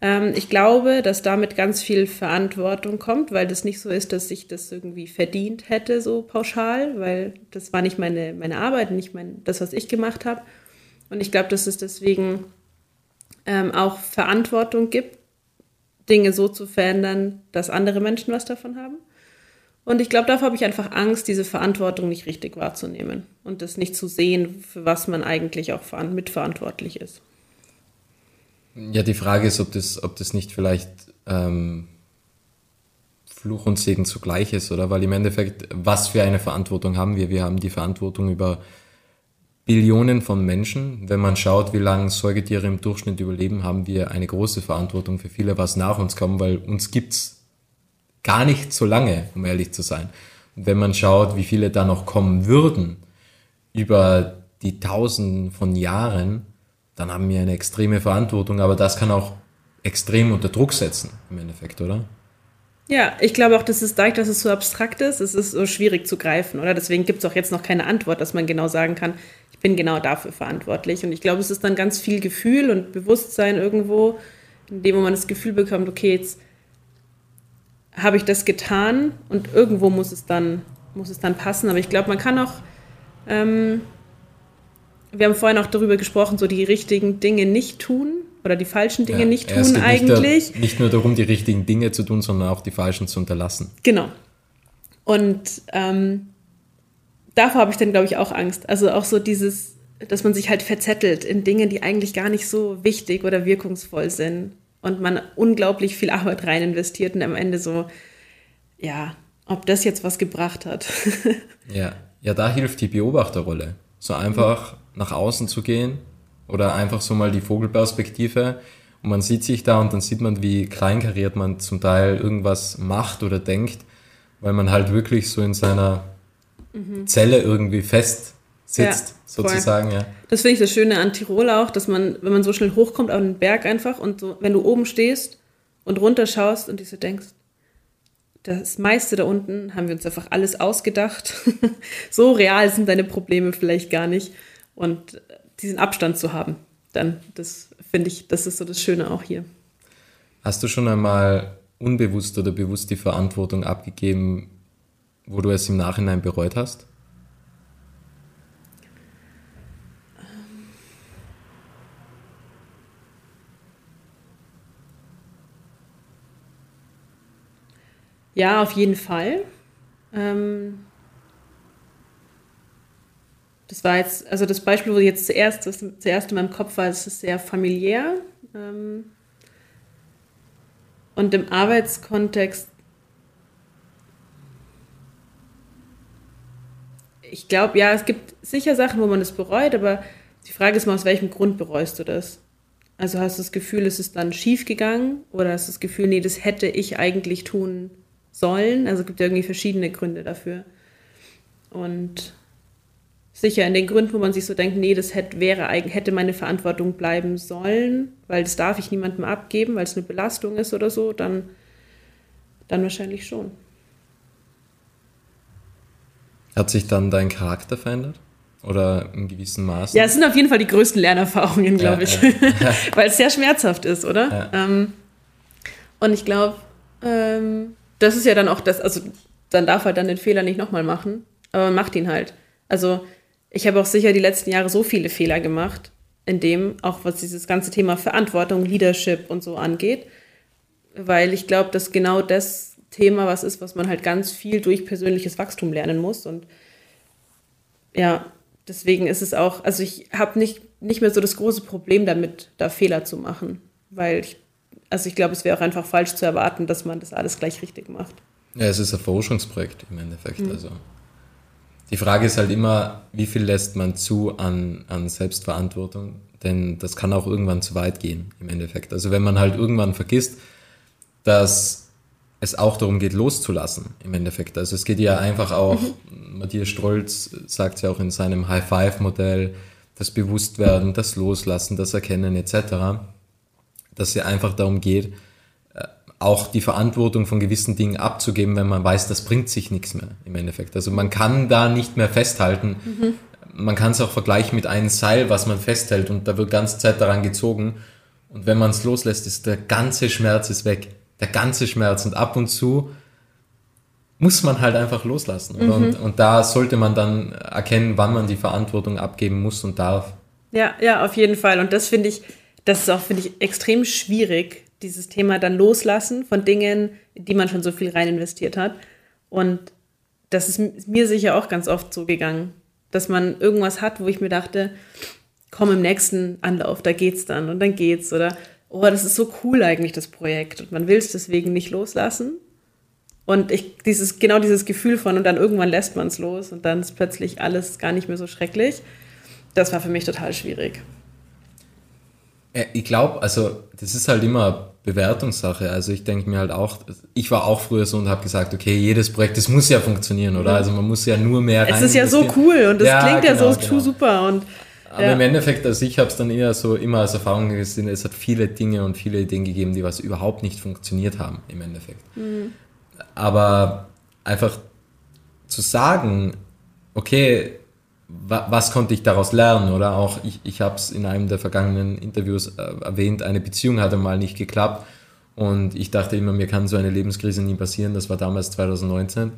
ähm, ich glaube, dass damit ganz viel Verantwortung kommt, weil das nicht so ist, dass ich das irgendwie verdient hätte, so pauschal, weil das war nicht meine, meine Arbeit, nicht mein, das, was ich gemacht habe. Und ich glaube, dass es deswegen ähm, auch Verantwortung gibt, Dinge so zu verändern, dass andere Menschen was davon haben. Und ich glaube, davor habe ich einfach Angst, diese Verantwortung nicht richtig wahrzunehmen und das nicht zu sehen, für was man eigentlich auch mitverantwortlich ist. Ja, die Frage ist, ob das, ob das nicht vielleicht ähm, Fluch und Segen zugleich ist, oder? Weil im Endeffekt, was für eine Verantwortung haben wir? Wir haben die Verantwortung über Billionen von Menschen. Wenn man schaut, wie lange Säugetiere im Durchschnitt überleben, haben wir eine große Verantwortung für viele, was nach uns kommt, weil uns gibt's gar nicht so lange, um ehrlich zu sein. Und wenn man schaut, wie viele da noch kommen würden, über die Tausenden von Jahren, dann haben wir eine extreme Verantwortung, aber das kann auch extrem unter Druck setzen, im Endeffekt, oder? Ja, ich glaube auch, das ist dadurch, dass es so abstrakt ist, es ist so schwierig zu greifen, oder? Deswegen gibt es auch jetzt noch keine Antwort, dass man genau sagen kann, ich bin genau dafür verantwortlich. Und ich glaube, es ist dann ganz viel Gefühl und Bewusstsein irgendwo, in dem man das Gefühl bekommt, okay, jetzt habe ich das getan und irgendwo muss es dann, muss es dann passen. Aber ich glaube, man kann auch, ähm, wir haben vorhin auch darüber gesprochen, so die richtigen Dinge nicht tun oder die falschen Dinge ja, nicht tun eigentlich. Nicht, nicht, nur darum, die richtigen Dinge zu tun, sondern auch die falschen zu unterlassen. Genau. Und ähm, davor habe ich dann, glaube ich, auch Angst. Also auch so dieses, dass man sich halt verzettelt in Dingen, die eigentlich gar nicht so wichtig oder wirkungsvoll sind. Und man unglaublich viel Arbeit rein investiert und am Ende so, ja, ob das jetzt was gebracht hat. ja. ja, da hilft die Beobachterrolle. So einfach mhm. nach außen zu gehen oder einfach so mal die Vogelperspektive und man sieht sich da und dann sieht man, wie kleinkariert man zum Teil irgendwas macht oder denkt, weil man halt wirklich so in seiner mhm. Zelle irgendwie fest sitzt, ja, sozusagen, ja. Das finde ich das Schöne an Tirol auch, dass man, wenn man so schnell hochkommt auf den Berg einfach und so, wenn du oben stehst und runterschaust und dir so denkst, das meiste da unten haben wir uns einfach alles ausgedacht. so real sind deine Probleme vielleicht gar nicht. Und diesen Abstand zu haben. Dann, das finde ich, das ist so das Schöne auch hier. Hast du schon einmal unbewusst oder bewusst die Verantwortung abgegeben, wo du es im Nachhinein bereut hast? Ja, auf jeden Fall. Ähm, das war jetzt, also das Beispiel, wo jetzt zuerst, das zuerst in meinem Kopf war, das ist sehr familiär. Ähm, und im Arbeitskontext, ich glaube, ja, es gibt sicher Sachen, wo man es bereut, aber die Frage ist mal, aus welchem Grund bereust du das? Also hast du das Gefühl, es ist dann schief gegangen oder hast du das Gefühl, nee, das hätte ich eigentlich tun sollen? Also es gibt ja irgendwie verschiedene Gründe dafür. Und sicher in den Gründen, wo man sich so denkt, nee, das hätte, wäre, hätte meine Verantwortung bleiben sollen, weil das darf ich niemandem abgeben, weil es eine Belastung ist oder so, dann, dann wahrscheinlich schon. Hat sich dann dein Charakter verändert? Oder in gewissem Maße? Ja, es sind auf jeden Fall die größten Lernerfahrungen, glaube ja, ich. Ja. weil es sehr schmerzhaft ist, oder? Ja. Ähm, und ich glaube, ähm, das ist ja dann auch das, also dann darf halt dann den Fehler nicht nochmal machen, aber man macht ihn halt. Also ich habe auch sicher die letzten Jahre so viele Fehler gemacht, in dem, auch was dieses ganze Thema Verantwortung, Leadership und so angeht, weil ich glaube, dass genau das Thema was ist, was man halt ganz viel durch persönliches Wachstum lernen muss und ja, deswegen ist es auch, also ich habe nicht, nicht mehr so das große Problem damit, da Fehler zu machen, weil ich, also ich glaube, es wäre auch einfach falsch zu erwarten, dass man das alles gleich richtig macht. Ja, es ist ein Forschungsprojekt im Endeffekt, mhm. also die Frage ist halt immer, wie viel lässt man zu an, an Selbstverantwortung? Denn das kann auch irgendwann zu weit gehen im Endeffekt. Also wenn man halt irgendwann vergisst, dass es auch darum geht, loszulassen im Endeffekt. Also es geht ja einfach auch, mhm. Matthias Strolz sagt ja auch in seinem High-Five-Modell, das Bewusstwerden, das Loslassen, das Erkennen etc., dass es ja einfach darum geht, auch die Verantwortung von gewissen Dingen abzugeben, wenn man weiß, das bringt sich nichts mehr im Endeffekt. Also man kann da nicht mehr festhalten. Mhm. Man kann es auch vergleichen mit einem Seil, was man festhält und da wird ganze Zeit daran gezogen. Und wenn man es loslässt, ist der ganze Schmerz ist weg. Der ganze Schmerz. Und ab und zu muss man halt einfach loslassen. Mhm. Und, und da sollte man dann erkennen, wann man die Verantwortung abgeben muss und darf. Ja, ja, auf jeden Fall. Und das finde ich, das ist auch, finde ich, extrem schwierig, dieses Thema dann loslassen von Dingen, die man schon so viel rein investiert hat. Und das ist mir sicher auch ganz oft so gegangen, dass man irgendwas hat, wo ich mir dachte, komm im nächsten Anlauf, da geht's dann und dann geht's oder oh, das ist so cool eigentlich das Projekt und man will es deswegen nicht loslassen. Und ich dieses genau dieses Gefühl von und dann irgendwann lässt man es los und dann ist plötzlich alles gar nicht mehr so schrecklich. Das war für mich total schwierig. Ich glaube, also das ist halt immer Bewertungssache. Also ich denke mir halt auch, ich war auch früher so und habe gesagt, okay, jedes Projekt, das muss ja funktionieren, oder? Also man muss ja nur mehr rein. Es ist ja so cool und das ja, klingt ja genau, so genau. super und aber ja. im Endeffekt, also ich habe es dann eher so immer als Erfahrung gesehen, es hat viele Dinge und viele Ideen gegeben, die was überhaupt nicht funktioniert haben im Endeffekt. Mhm. Aber einfach zu sagen, okay, was konnte ich daraus lernen? Oder auch, ich, ich habe es in einem der vergangenen Interviews äh, erwähnt, eine Beziehung hatte mal nicht geklappt. Und ich dachte immer, mir kann so eine Lebenskrise nie passieren. Das war damals 2019.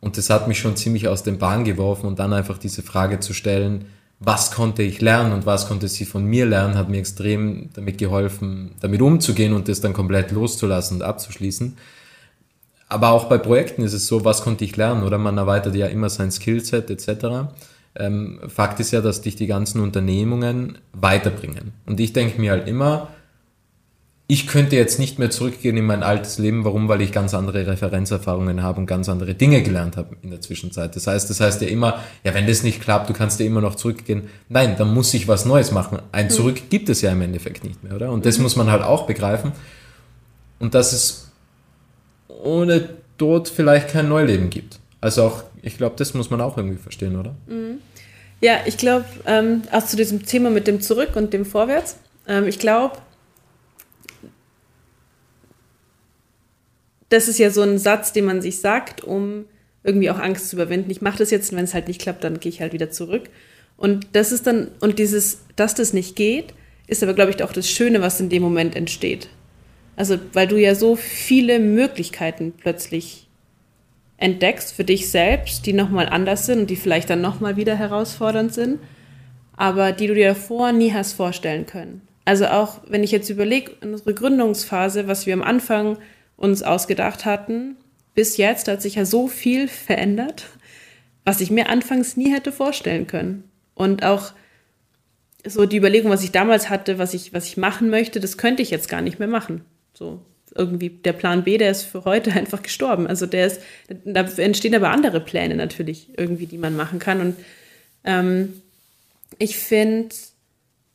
Und das hat mich schon ziemlich aus den Bahn geworfen. Und dann einfach diese Frage zu stellen, was konnte ich lernen und was konnte sie von mir lernen, hat mir extrem damit geholfen, damit umzugehen und das dann komplett loszulassen und abzuschließen. Aber auch bei Projekten ist es so, was konnte ich lernen? Oder man erweitert ja immer sein Skillset etc. Ähm, Fakt ist ja, dass dich die ganzen Unternehmungen weiterbringen. Und ich denke mir halt immer, ich könnte jetzt nicht mehr zurückgehen in mein altes Leben. Warum? Weil ich ganz andere Referenzerfahrungen habe und ganz andere Dinge gelernt habe in der Zwischenzeit. Das heißt, das heißt ja immer, ja, wenn das nicht klappt, du kannst ja immer noch zurückgehen. Nein, dann muss ich was Neues machen. Ein Zurück gibt es ja im Endeffekt nicht mehr, oder? Und das mhm. muss man halt auch begreifen. Und dass es ohne Tod vielleicht kein Neuleben gibt. Also auch, ich glaube, das muss man auch irgendwie verstehen, oder? Mhm. Ja, ich glaube, ähm, auch zu diesem Thema mit dem Zurück und dem Vorwärts. Ähm, ich glaube, das ist ja so ein Satz, den man sich sagt, um irgendwie auch Angst zu überwinden. Ich mache das jetzt, wenn es halt nicht klappt, dann gehe ich halt wieder zurück. Und das ist dann, und dieses, dass das nicht geht, ist aber, glaube ich, auch das Schöne, was in dem Moment entsteht. Also, weil du ja so viele Möglichkeiten plötzlich entdeckst für dich selbst, die nochmal anders sind und die vielleicht dann nochmal wieder herausfordernd sind, aber die du dir davor nie hast vorstellen können. Also auch, wenn ich jetzt überlege, unsere Gründungsphase, was wir am Anfang uns ausgedacht hatten. Bis jetzt hat sich ja so viel verändert, was ich mir anfangs nie hätte vorstellen können. Und auch so die Überlegung, was ich damals hatte, was ich, was ich machen möchte, das könnte ich jetzt gar nicht mehr machen. So irgendwie der Plan B, der ist für heute einfach gestorben. Also der ist, da entstehen aber andere Pläne natürlich irgendwie, die man machen kann. Und ähm, ich finde,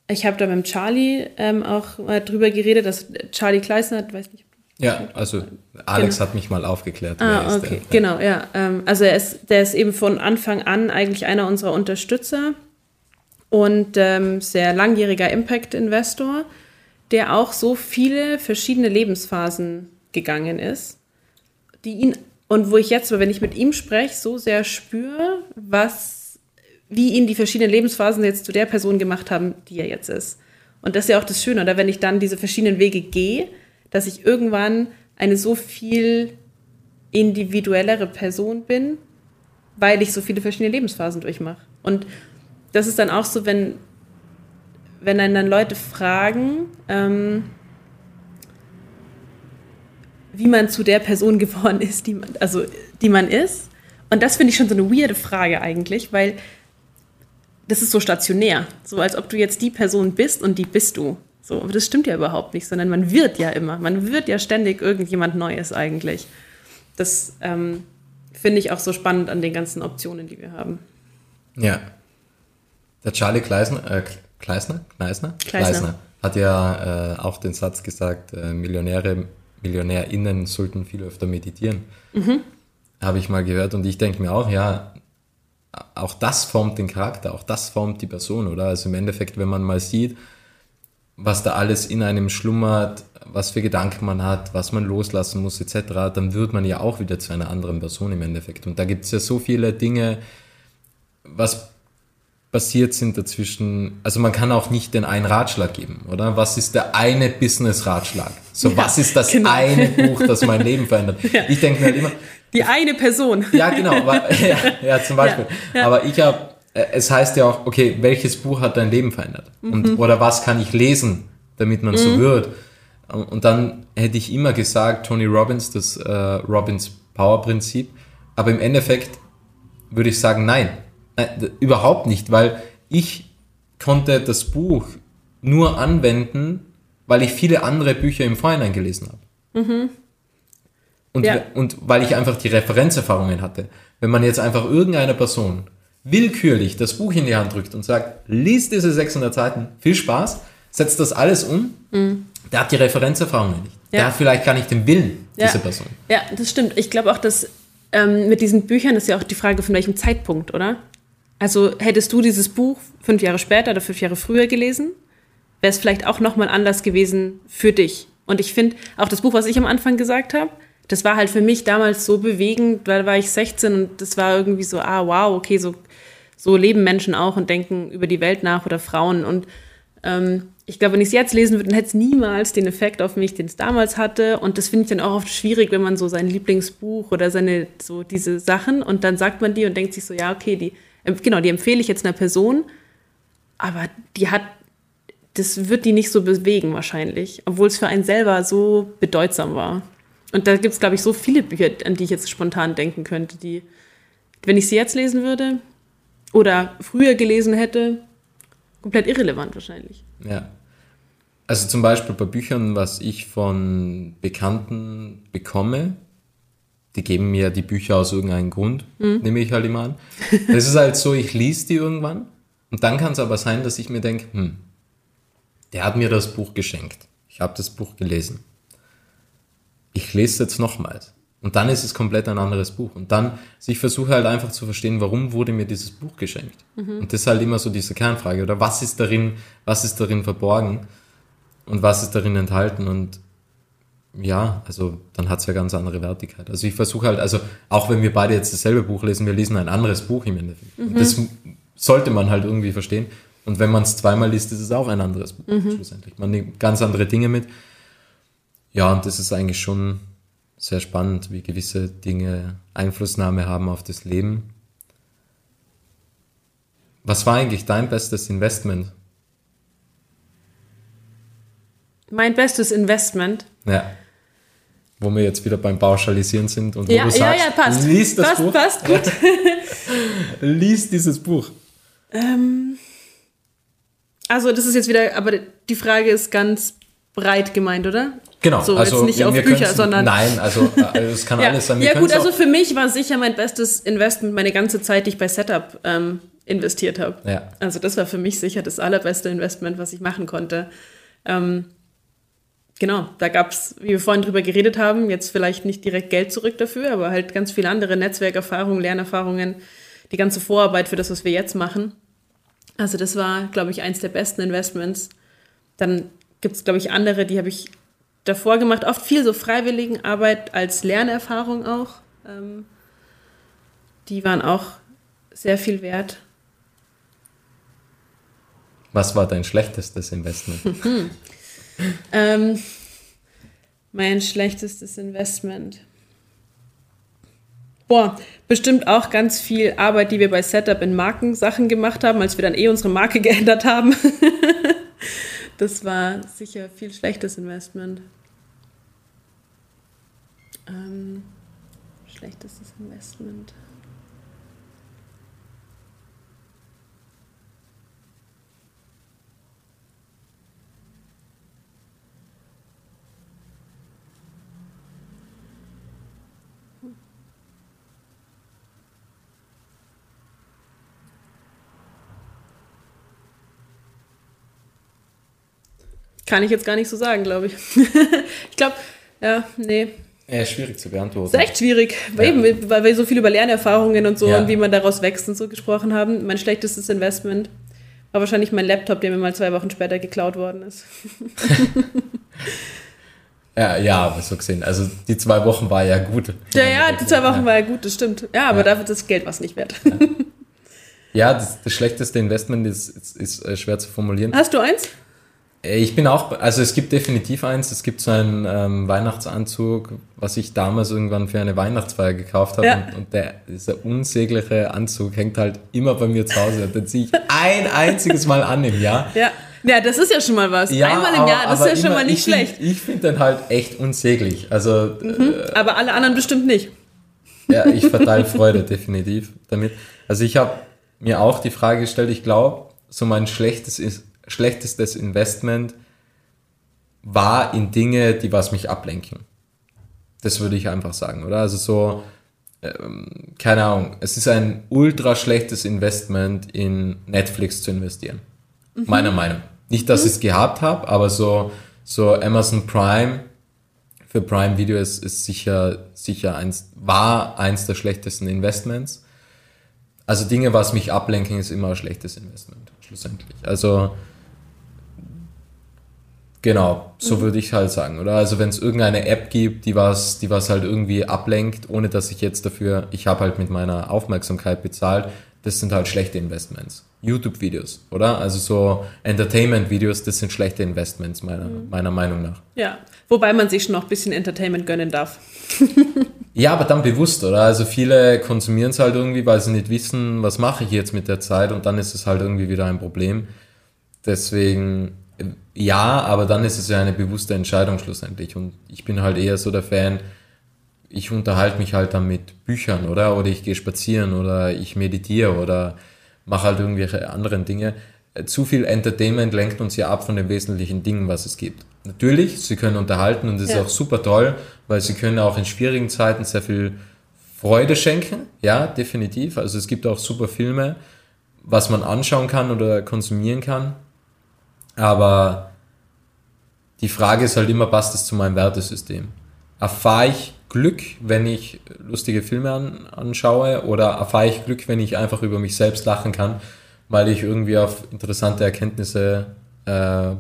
ich habe da mit Charlie ähm, auch mal drüber geredet, dass Charlie Kleisner, weiß nicht, ja, also Alex genau. hat mich mal aufgeklärt. Ah, okay, der, genau, ja. Ähm, also er ist, der ist eben von Anfang an eigentlich einer unserer Unterstützer und ähm, sehr langjähriger Impact-Investor, der auch so viele verschiedene Lebensphasen gegangen ist, die ihn und wo ich jetzt, wenn ich mit ihm spreche, so sehr spüre, was, wie ihn die verschiedenen Lebensphasen jetzt zu der Person gemacht haben, die er jetzt ist. Und das ist ja auch das Schöne, oder wenn ich dann diese verschiedenen Wege gehe, dass ich irgendwann eine so viel individuellere Person bin, weil ich so viele verschiedene Lebensphasen durchmache. Und das ist dann auch so, wenn, wenn einen dann Leute fragen, ähm, wie man zu der Person geworden ist, die man, also die man ist. Und das finde ich schon so eine weirde Frage eigentlich, weil das ist so stationär, so als ob du jetzt die Person bist und die bist du. So, aber das stimmt ja überhaupt nicht, sondern man wird ja immer, man wird ja ständig irgendjemand Neues eigentlich. Das ähm, finde ich auch so spannend an den ganzen Optionen, die wir haben. Ja. Der Charlie Kleisner, äh, Kleisner? Kleisner? Kleisner. hat ja äh, auch den Satz gesagt, äh, Millionäre, MillionärInnen sollten viel öfter meditieren. Mhm. Habe ich mal gehört und ich denke mir auch, ja, auch das formt den Charakter, auch das formt die Person, oder? Also im Endeffekt, wenn man mal sieht, was da alles in einem schlummert, was für Gedanken man hat, was man loslassen muss etc., dann wird man ja auch wieder zu einer anderen Person im Endeffekt. Und da gibt es ja so viele Dinge, was passiert sind dazwischen. Also man kann auch nicht den einen Ratschlag geben, oder? Was ist der eine Business-Ratschlag? So, ja, was ist das genau. eine Buch, das mein Leben verändert? Ja. Ich denke mir halt immer... Die eine Person. Ja, genau. ja, ja, zum Beispiel. Aber ich habe äh, es heißt ja auch, okay, welches Buch hat dein Leben verändert? Mhm. Und, oder was kann ich lesen, damit man so wird. Und dann hätte ich immer gesagt, Tony Robbins, das äh, Robbins Power Prinzip. Aber im Endeffekt würde ich sagen, nein, nein, d- überhaupt nicht, weil ich konnte das Buch nur anwenden, weil ich viele andere Bücher im Vorhinein gelesen habe. Und, Ja. und weil ich einfach die Referenzerfahrungen hatte. Wenn man jetzt einfach irgendeiner Person willkürlich das Buch in die Hand drückt und sagt, lies diese 600 Seiten, viel Spaß, setzt das alles um, der hat die Referenzerfahrungen nicht. Der Ja. hat vielleicht gar nicht den Willen, Ja. diese Person. Ja, das stimmt. Ich glaube auch, dass ähm, mit diesen Büchern ist ja auch die Frage, von welchem Zeitpunkt, oder? Also hättest du dieses Buch fünf Jahre später oder fünf Jahre früher gelesen, wäre es vielleicht auch nochmal anders gewesen für dich. Und ich finde, auch das Buch, was ich am Anfang gesagt habe, das war halt für mich damals so bewegend, weil da war ich 16 und das war irgendwie so, ah, wow, okay, so, so leben Menschen auch und denken über die Welt nach oder Frauen. Und ähm, ich glaube, wenn ich es jetzt lesen würde, dann hätte es niemals den Effekt auf mich, den es damals hatte. Und das finde ich dann auch oft schwierig, wenn man so sein Lieblingsbuch oder seine, so diese Sachen und dann sagt man die und denkt sich so, ja, okay, die, genau, die empfehle ich jetzt einer Person, aber die hat, das wird die nicht so bewegen wahrscheinlich, obwohl es für einen selber so bedeutsam war. Und da gibt es, glaube ich, so viele Bücher, an die ich jetzt spontan denken könnte, die, wenn ich sie jetzt lesen würde oder früher gelesen hätte, komplett irrelevant wahrscheinlich. Ja. Also zum Beispiel bei Büchern, was ich von Bekannten bekomme, die geben mir die Bücher aus irgendeinem Grund, nehme ich halt immer an. Das ist halt so, ich lese die irgendwann und dann kann es aber sein, dass ich mir denke, hm, der hat mir das Buch geschenkt. Ich habe das Buch gelesen. Ich lese es jetzt nochmals. Und dann ist es komplett ein anderes Buch. Und dann, also ich versuche halt einfach zu verstehen, warum wurde mir dieses Buch geschenkt. Und das ist halt immer so diese Kernfrage. Oder was ist darin, was ist darin verborgen? Und was ist darin enthalten? Und ja, also dann hat es ja ganz andere Wertigkeit. Also ich versuche halt, also auch wenn wir beide jetzt dasselbe Buch lesen, wir lesen ein anderes Buch im Endeffekt. Und das sollte man halt irgendwie verstehen. Und wenn man es zweimal liest, ist es auch ein anderes Buch schlussendlich. Man nimmt ganz andere Dinge mit. Ja, und das ist eigentlich schon sehr spannend, wie gewisse Dinge Einflussnahme haben auf das Leben. Was war eigentlich dein bestes Investment? Mein bestes Investment. Ja. Wo wir jetzt wieder beim Pauschalisieren sind und wo Ja, du ja, sagst, ja, passt. lies das passt, Buch, passt, gut. lies dieses Buch. Also, das ist jetzt wieder, aber die Frage ist ganz breit gemeint, oder? Genau, So, also jetzt nicht auf Bücher, sondern. Nein, also äh, es kann Ja, alles sein. Wir ja gut, also für mich war sicher mein bestes Investment meine ganze Zeit, die ich bei Setup ähm, investiert habe. Ja. Also das war für mich sicher das allerbeste Investment, was ich machen konnte. Ähm, genau, da gab es, wie wir vorhin drüber geredet haben, jetzt vielleicht nicht direkt Geld zurück dafür, aber halt ganz viele andere Netzwerkerfahrungen, Lernerfahrungen, die ganze Vorarbeit für das, was wir jetzt machen. Also das war, glaube ich, eins der besten Investments. Dann gibt es, glaube ich, andere, die habe ich davor gemacht. Oft viel so freiwilligen Arbeit als Lernerfahrung auch. Ähm, die waren auch sehr viel wert. Was war dein schlechtestes Investment? Ähm, mein schlechtestes Investment. Boah, bestimmt auch ganz viel Arbeit, die wir bei Setup in Markensachen gemacht haben, als wir dann eh unsere Marke geändert haben. das war sicher viel schlechtes Investment. Ähm, schlechtestes Investment. Kann ich jetzt gar nicht so sagen, glaube ich. ich glaube, ja, nee. Ja, schwierig zu beantworten. Ist echt schwierig, weil, Ja. eben, weil wir so viel über Lernerfahrungen und so Ja. und wie man daraus wächst und so gesprochen haben. Mein schlechtestes Investment war wahrscheinlich mein Laptop, der mir mal zwei Wochen später geklaut worden ist. Ja, ja, aber so gesehen. Also die zwei Wochen war ja gut. Ja, ja, die zwei Wochen ja. war ja gut, das stimmt. Ja, aber dafür das Geld war es nicht wert. Ja, das, das schlechteste Investment ist, ist, ist äh, schwer zu formulieren. Hast du eins? Äh, Ich bin auch, also es gibt definitiv eins, es gibt so einen ähm, Weihnachtsanzug, was ich damals irgendwann für eine Weihnachtsfeier gekauft habe Ja. und, und der, dieser unsägliche Anzug hängt halt immer bei mir zu Hause. Den ziehe ich ein einziges Mal an im Jahr. Ja. Ja, das ist ja schon mal was. Einmal im aber- Jahr, das ist ja schon immer- mal nicht ich find- schlecht. Ich finde den halt echt unsäglich. Also äh, Aber alle anderen bestimmt nicht. Ja, ich verteile Freude definitiv damit. Also ich habe mir auch die Frage gestellt, ich glaube, so mein schlechtes, ist- schlechtestes Investment war in Dinge, die was mich ablenken. Das würde ich einfach sagen, oder? Also so, ähm, keine Ahnung, es ist ein ultra schlechtes Investment in Netflix zu investieren. Meiner Meinung. Nicht, dass ich es gehabt habe, aber so, so Amazon Prime für Prime Video ist, ist sicher, sicher eins, war eins der schlechtesten Investments. Also Dinge, was mich ablenken, ist immer ein schlechtes Investment, schlussendlich. Also, genau, so würde ich halt sagen, oder? Also wenn es irgendeine App gibt, die was, die was halt irgendwie ablenkt, ohne dass ich jetzt dafür, ich habe halt mit meiner Aufmerksamkeit bezahlt, das sind halt schlechte Investments. YouTube-Videos, oder? Also so Entertainment-Videos, das sind schlechte Investments, meiner, meiner Meinung nach. Ja. Wobei man sich schon noch ein bisschen Entertainment gönnen darf. Ja, aber dann bewusst, oder? Also viele konsumieren es halt irgendwie, weil sie nicht wissen, was mache ich jetzt mit der Zeit und dann ist es halt irgendwie wieder ein Problem. Deswegen, ja, aber dann ist es ja eine bewusste Entscheidung schlussendlich und ich bin halt eher so der Fan, ich unterhalte mich halt dann mit Büchern, oder? Oder ich gehe spazieren oder ich meditiere oder mache halt irgendwelche anderen Dinge. Äh, Zu viel Entertainment lenkt uns ja ab von den wesentlichen Dingen, was es gibt. Natürlich, sie können unterhalten und das Ja. ist auch super toll, weil sie können auch in schwierigen Zeiten sehr viel Freude schenken. Ja, definitiv. Also es gibt auch super Filme, was man anschauen kann oder konsumieren kann. Aber die Frage ist halt immer, passt es zu meinem Wertesystem? Erfahre ich Glück, wenn ich lustige Filme an, anschaue oder erfahre ich Glück, wenn ich einfach über mich selbst lachen kann, weil ich irgendwie auf interessante Erkenntnisse äh,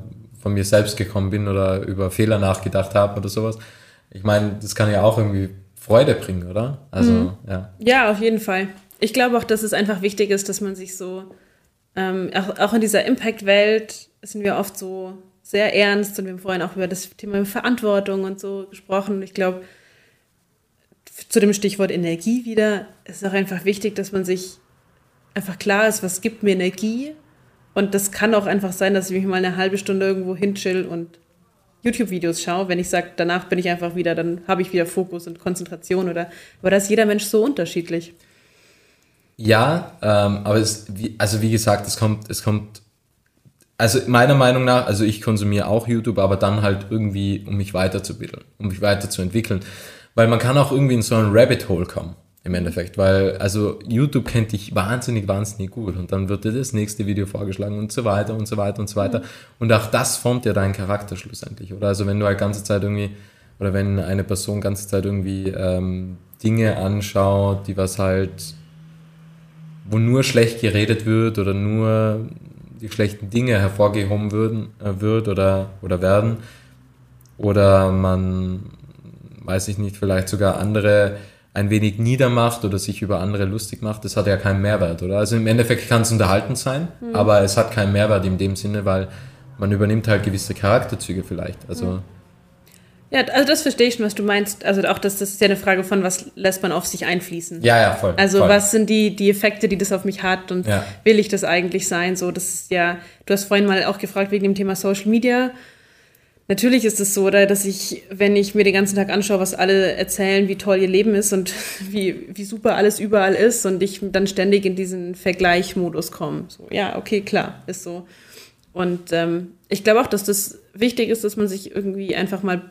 von mir selbst gekommen bin oder über Fehler nachgedacht habe oder sowas. Ich meine, das kann ja auch irgendwie Freude bringen, oder? Also, ja. Ja, auf jeden Fall. Ich glaube auch, dass es einfach wichtig ist, dass man sich so, ähm, auch, auch in dieser Impact-Welt sind wir oft so sehr ernst und wir haben vorhin auch über das Thema Verantwortung und so gesprochen. Ich glaube, zu dem Stichwort Energie wieder, ist auch einfach wichtig, dass man sich einfach klar ist, was gibt mir Energie. Und das kann auch einfach sein, dass ich mich mal eine halbe Stunde irgendwo hinchill und YouTube-Videos schaue, wenn ich sage, danach bin ich einfach wieder, dann habe ich wieder Fokus und Konzentration oder, aber da ist jeder Mensch so unterschiedlich. Ja, ähm, aber es, wie, also wie gesagt, es kommt, es kommt, also meiner Meinung nach, also ich konsumiere auch YouTube, aber dann halt irgendwie, um mich weiterzubilden, um mich weiterzuentwickeln. Weil man kann auch irgendwie in so ein Rabbit Hole kommen, im Endeffekt. Weil, also YouTube kennt dich wahnsinnig, wahnsinnig gut und dann wird dir das nächste Video vorgeschlagen und so weiter und so weiter und so weiter. Und auch das formt ja deinen Charakter schlussendlich, oder? Also wenn du halt ganze Zeit irgendwie, oder wenn eine Person ganze Zeit irgendwie ähm, Dinge anschaut, die was halt wo nur schlecht geredet wird oder nur die schlechten Dinge hervorgehoben würden, äh, wird oder, oder werden. Oder man, weiß ich nicht, vielleicht sogar andere ein wenig niedermacht oder sich über andere lustig macht, das hat ja keinen Mehrwert, oder? Also im Endeffekt kann es unterhaltend sein, aber es hat keinen Mehrwert in dem Sinne, weil man übernimmt halt gewisse Charakterzüge vielleicht. Also Ja, also das verstehe ich schon, was du meinst. Also auch das, das ist ja eine Frage von, was lässt man auf sich einfließen. ja, ja, voll. Also voll. was sind die, die Effekte, die das auf mich hat und Ja. will ich das eigentlich sein? So, das ist ja, du hast vorhin mal auch gefragt wegen dem Thema Social Media. Natürlich ist es so, oder, dass ich, wenn ich mir den ganzen Tag anschaue, was alle erzählen, wie toll ihr Leben ist und wie, wie super alles überall ist und ich dann ständig in diesen Vergleichmodus komme. So, ja, okay, klar, ist so. Und ähm, ich glaube auch, dass das wichtig ist, dass man sich irgendwie einfach mal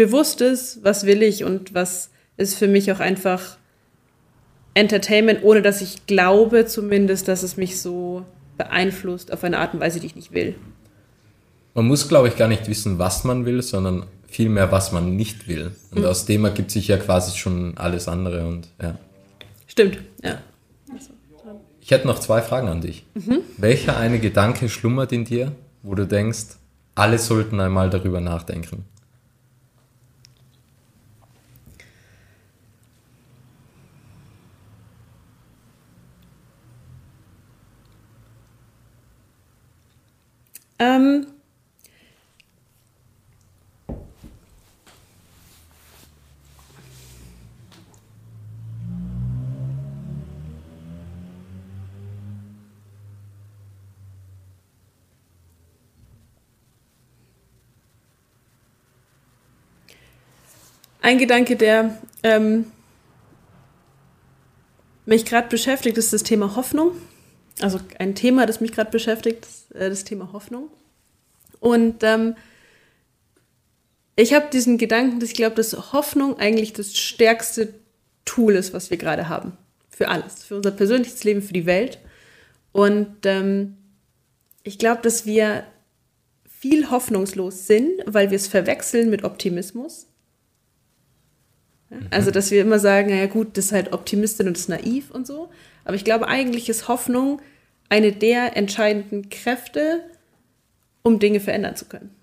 bewusst ist, was will ich und was ist für mich auch einfach Entertainment, ohne dass ich glaube zumindest, dass es mich so beeinflusst auf eine Art und Weise, die ich nicht will. Man muss, glaube ich, gar nicht wissen, was man will, sondern vielmehr, was man nicht will. Und aus dem ergibt sich ja quasi schon alles andere. Und ja. Stimmt, ja. Ich hätte noch zwei Fragen an dich. Welcher eine Gedanke schlummert in dir, wo du denkst, alle sollten einmal darüber nachdenken? Ähm, ein Gedanke, der ähm, mich gerade beschäftigt, ist das Thema Hoffnung. Also ein Thema, das mich gerade beschäftigt, äh, das Thema Hoffnung. Und ähm, ich habe diesen Gedanken, dass ich glaube, dass Hoffnung eigentlich das stärkste Tool ist, was wir gerade haben. Für alles. Für unser persönliches Leben, für die Welt. Und ähm, ich glaube, dass wir viel hoffnungslos sind, weil wir es verwechseln mit Optimismus. Ja? Mhm. Also, dass wir immer sagen, naja gut, das ist halt Optimistin und das ist naiv und so. Aber ich glaube, eigentlich ist Hoffnung eine der entscheidenden Kräfte, um Dinge verändern zu können.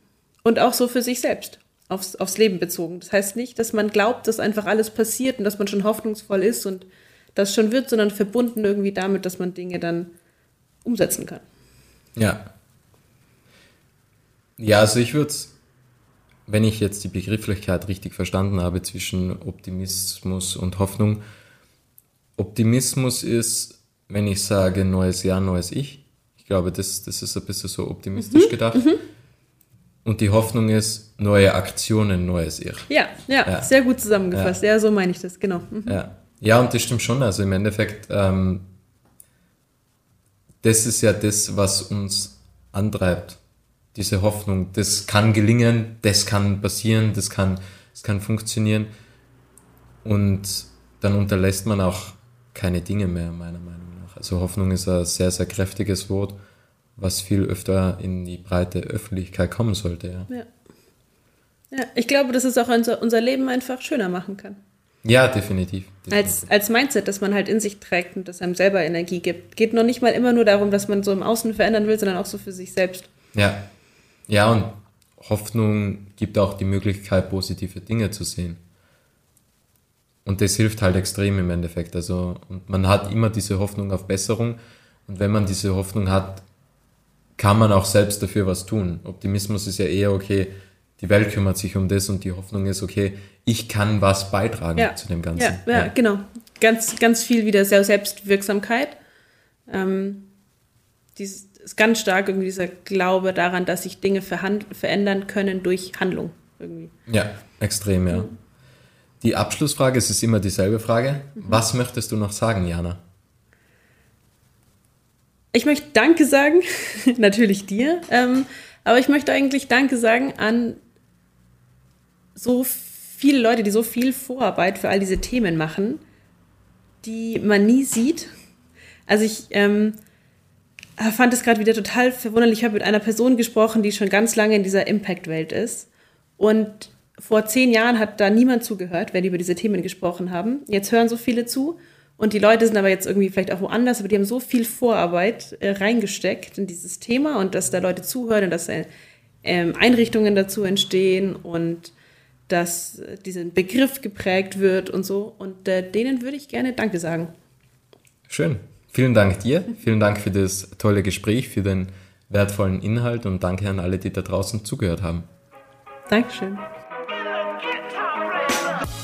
Und auch so für sich selbst, aufs, aufs Leben bezogen. Das heißt nicht, dass man glaubt, dass einfach alles passiert und dass man schon hoffnungsvoll ist und das schon wird, sondern verbunden irgendwie damit, dass man Dinge dann umsetzen kann. Ja. Ja, also ich würde wenn ich jetzt die Begrifflichkeit richtig verstanden habe zwischen Optimismus und Hoffnung, Optimismus ist, wenn ich sage neues Jahr, neues Ich. Ich glaube, das, das ist ein bisschen so optimistisch mhm, gedacht. Mhm. Und die Hoffnung ist neue Aktionen, neues Ich. Ja, ja, ja. sehr gut zusammengefasst. Ja. ja. so meine ich das, genau. Mhm. Ja. ja, und das stimmt schon. Also im Endeffekt, ähm, das ist ja das, was uns antreibt. Diese Hoffnung, das kann gelingen, das kann passieren, das kann, das kann funktionieren. Und dann unterlässt man auch keine Dinge mehr, meiner Meinung nach. Also Hoffnung ist ein sehr, sehr kräftiges Wort was viel öfter in die breite Öffentlichkeit kommen sollte. Ja, ja. ja ich glaube, dass es auch unser, unser Leben einfach schöner machen kann. Ja, definitiv. definitiv. Als, als Mindset, das man halt in sich trägt und das einem selber Energie gibt. Geht noch nicht mal immer nur darum, dass man so im Außen verändern will, sondern auch so für sich selbst. Ja. Ja, und Hoffnung gibt auch die Möglichkeit, positive Dinge zu sehen. Und das hilft halt extrem im Endeffekt. Also, und man hat immer diese Hoffnung auf Besserung. Und wenn man diese Hoffnung hat, kann man auch selbst dafür was tun. Optimismus ist ja eher, okay, die Welt kümmert sich um das und die Hoffnung ist, okay, ich kann was beitragen ja. zu dem Ganzen. Ja, ja, ja, genau. Ganz, ganz viel wieder Selbstwirksamkeit. Ähm, dieses, ist ganz stark irgendwie dieser Glaube daran, dass sich Dinge verändern können durch Handlung. Irgendwie. Ja, extrem, ja. Mhm. Die Abschlussfrage, es ist immer dieselbe Frage. Mhm. Was möchtest du noch sagen, Jana? Ich möchte Danke sagen, natürlich dir, ähm, aber ich möchte eigentlich Danke sagen an so viele Leute, die so viel Vorarbeit für all diese Themen machen, die man nie sieht. Also ich ähm, fand es gerade wieder total verwunderlich. Ich habe mit einer Person gesprochen, die schon ganz lange in dieser Impact-Welt ist. Und vor zehn Jahren hat da niemand zugehört, wenn die über diese Themen gesprochen haben. Jetzt hören so viele zu. Und die Leute sind aber jetzt irgendwie vielleicht auch woanders, aber die haben so viel Vorarbeit äh, reingesteckt in dieses Thema und dass da Leute zuhören und dass äh, Einrichtungen dazu entstehen und dass äh, dieser Begriff geprägt wird und so. Und äh, denen würde ich gerne Danke sagen. Schön. Vielen Dank dir. Vielen Dank für das tolle Gespräch, für den wertvollen Inhalt und danke an alle, die da draußen zugehört haben. Dankeschön.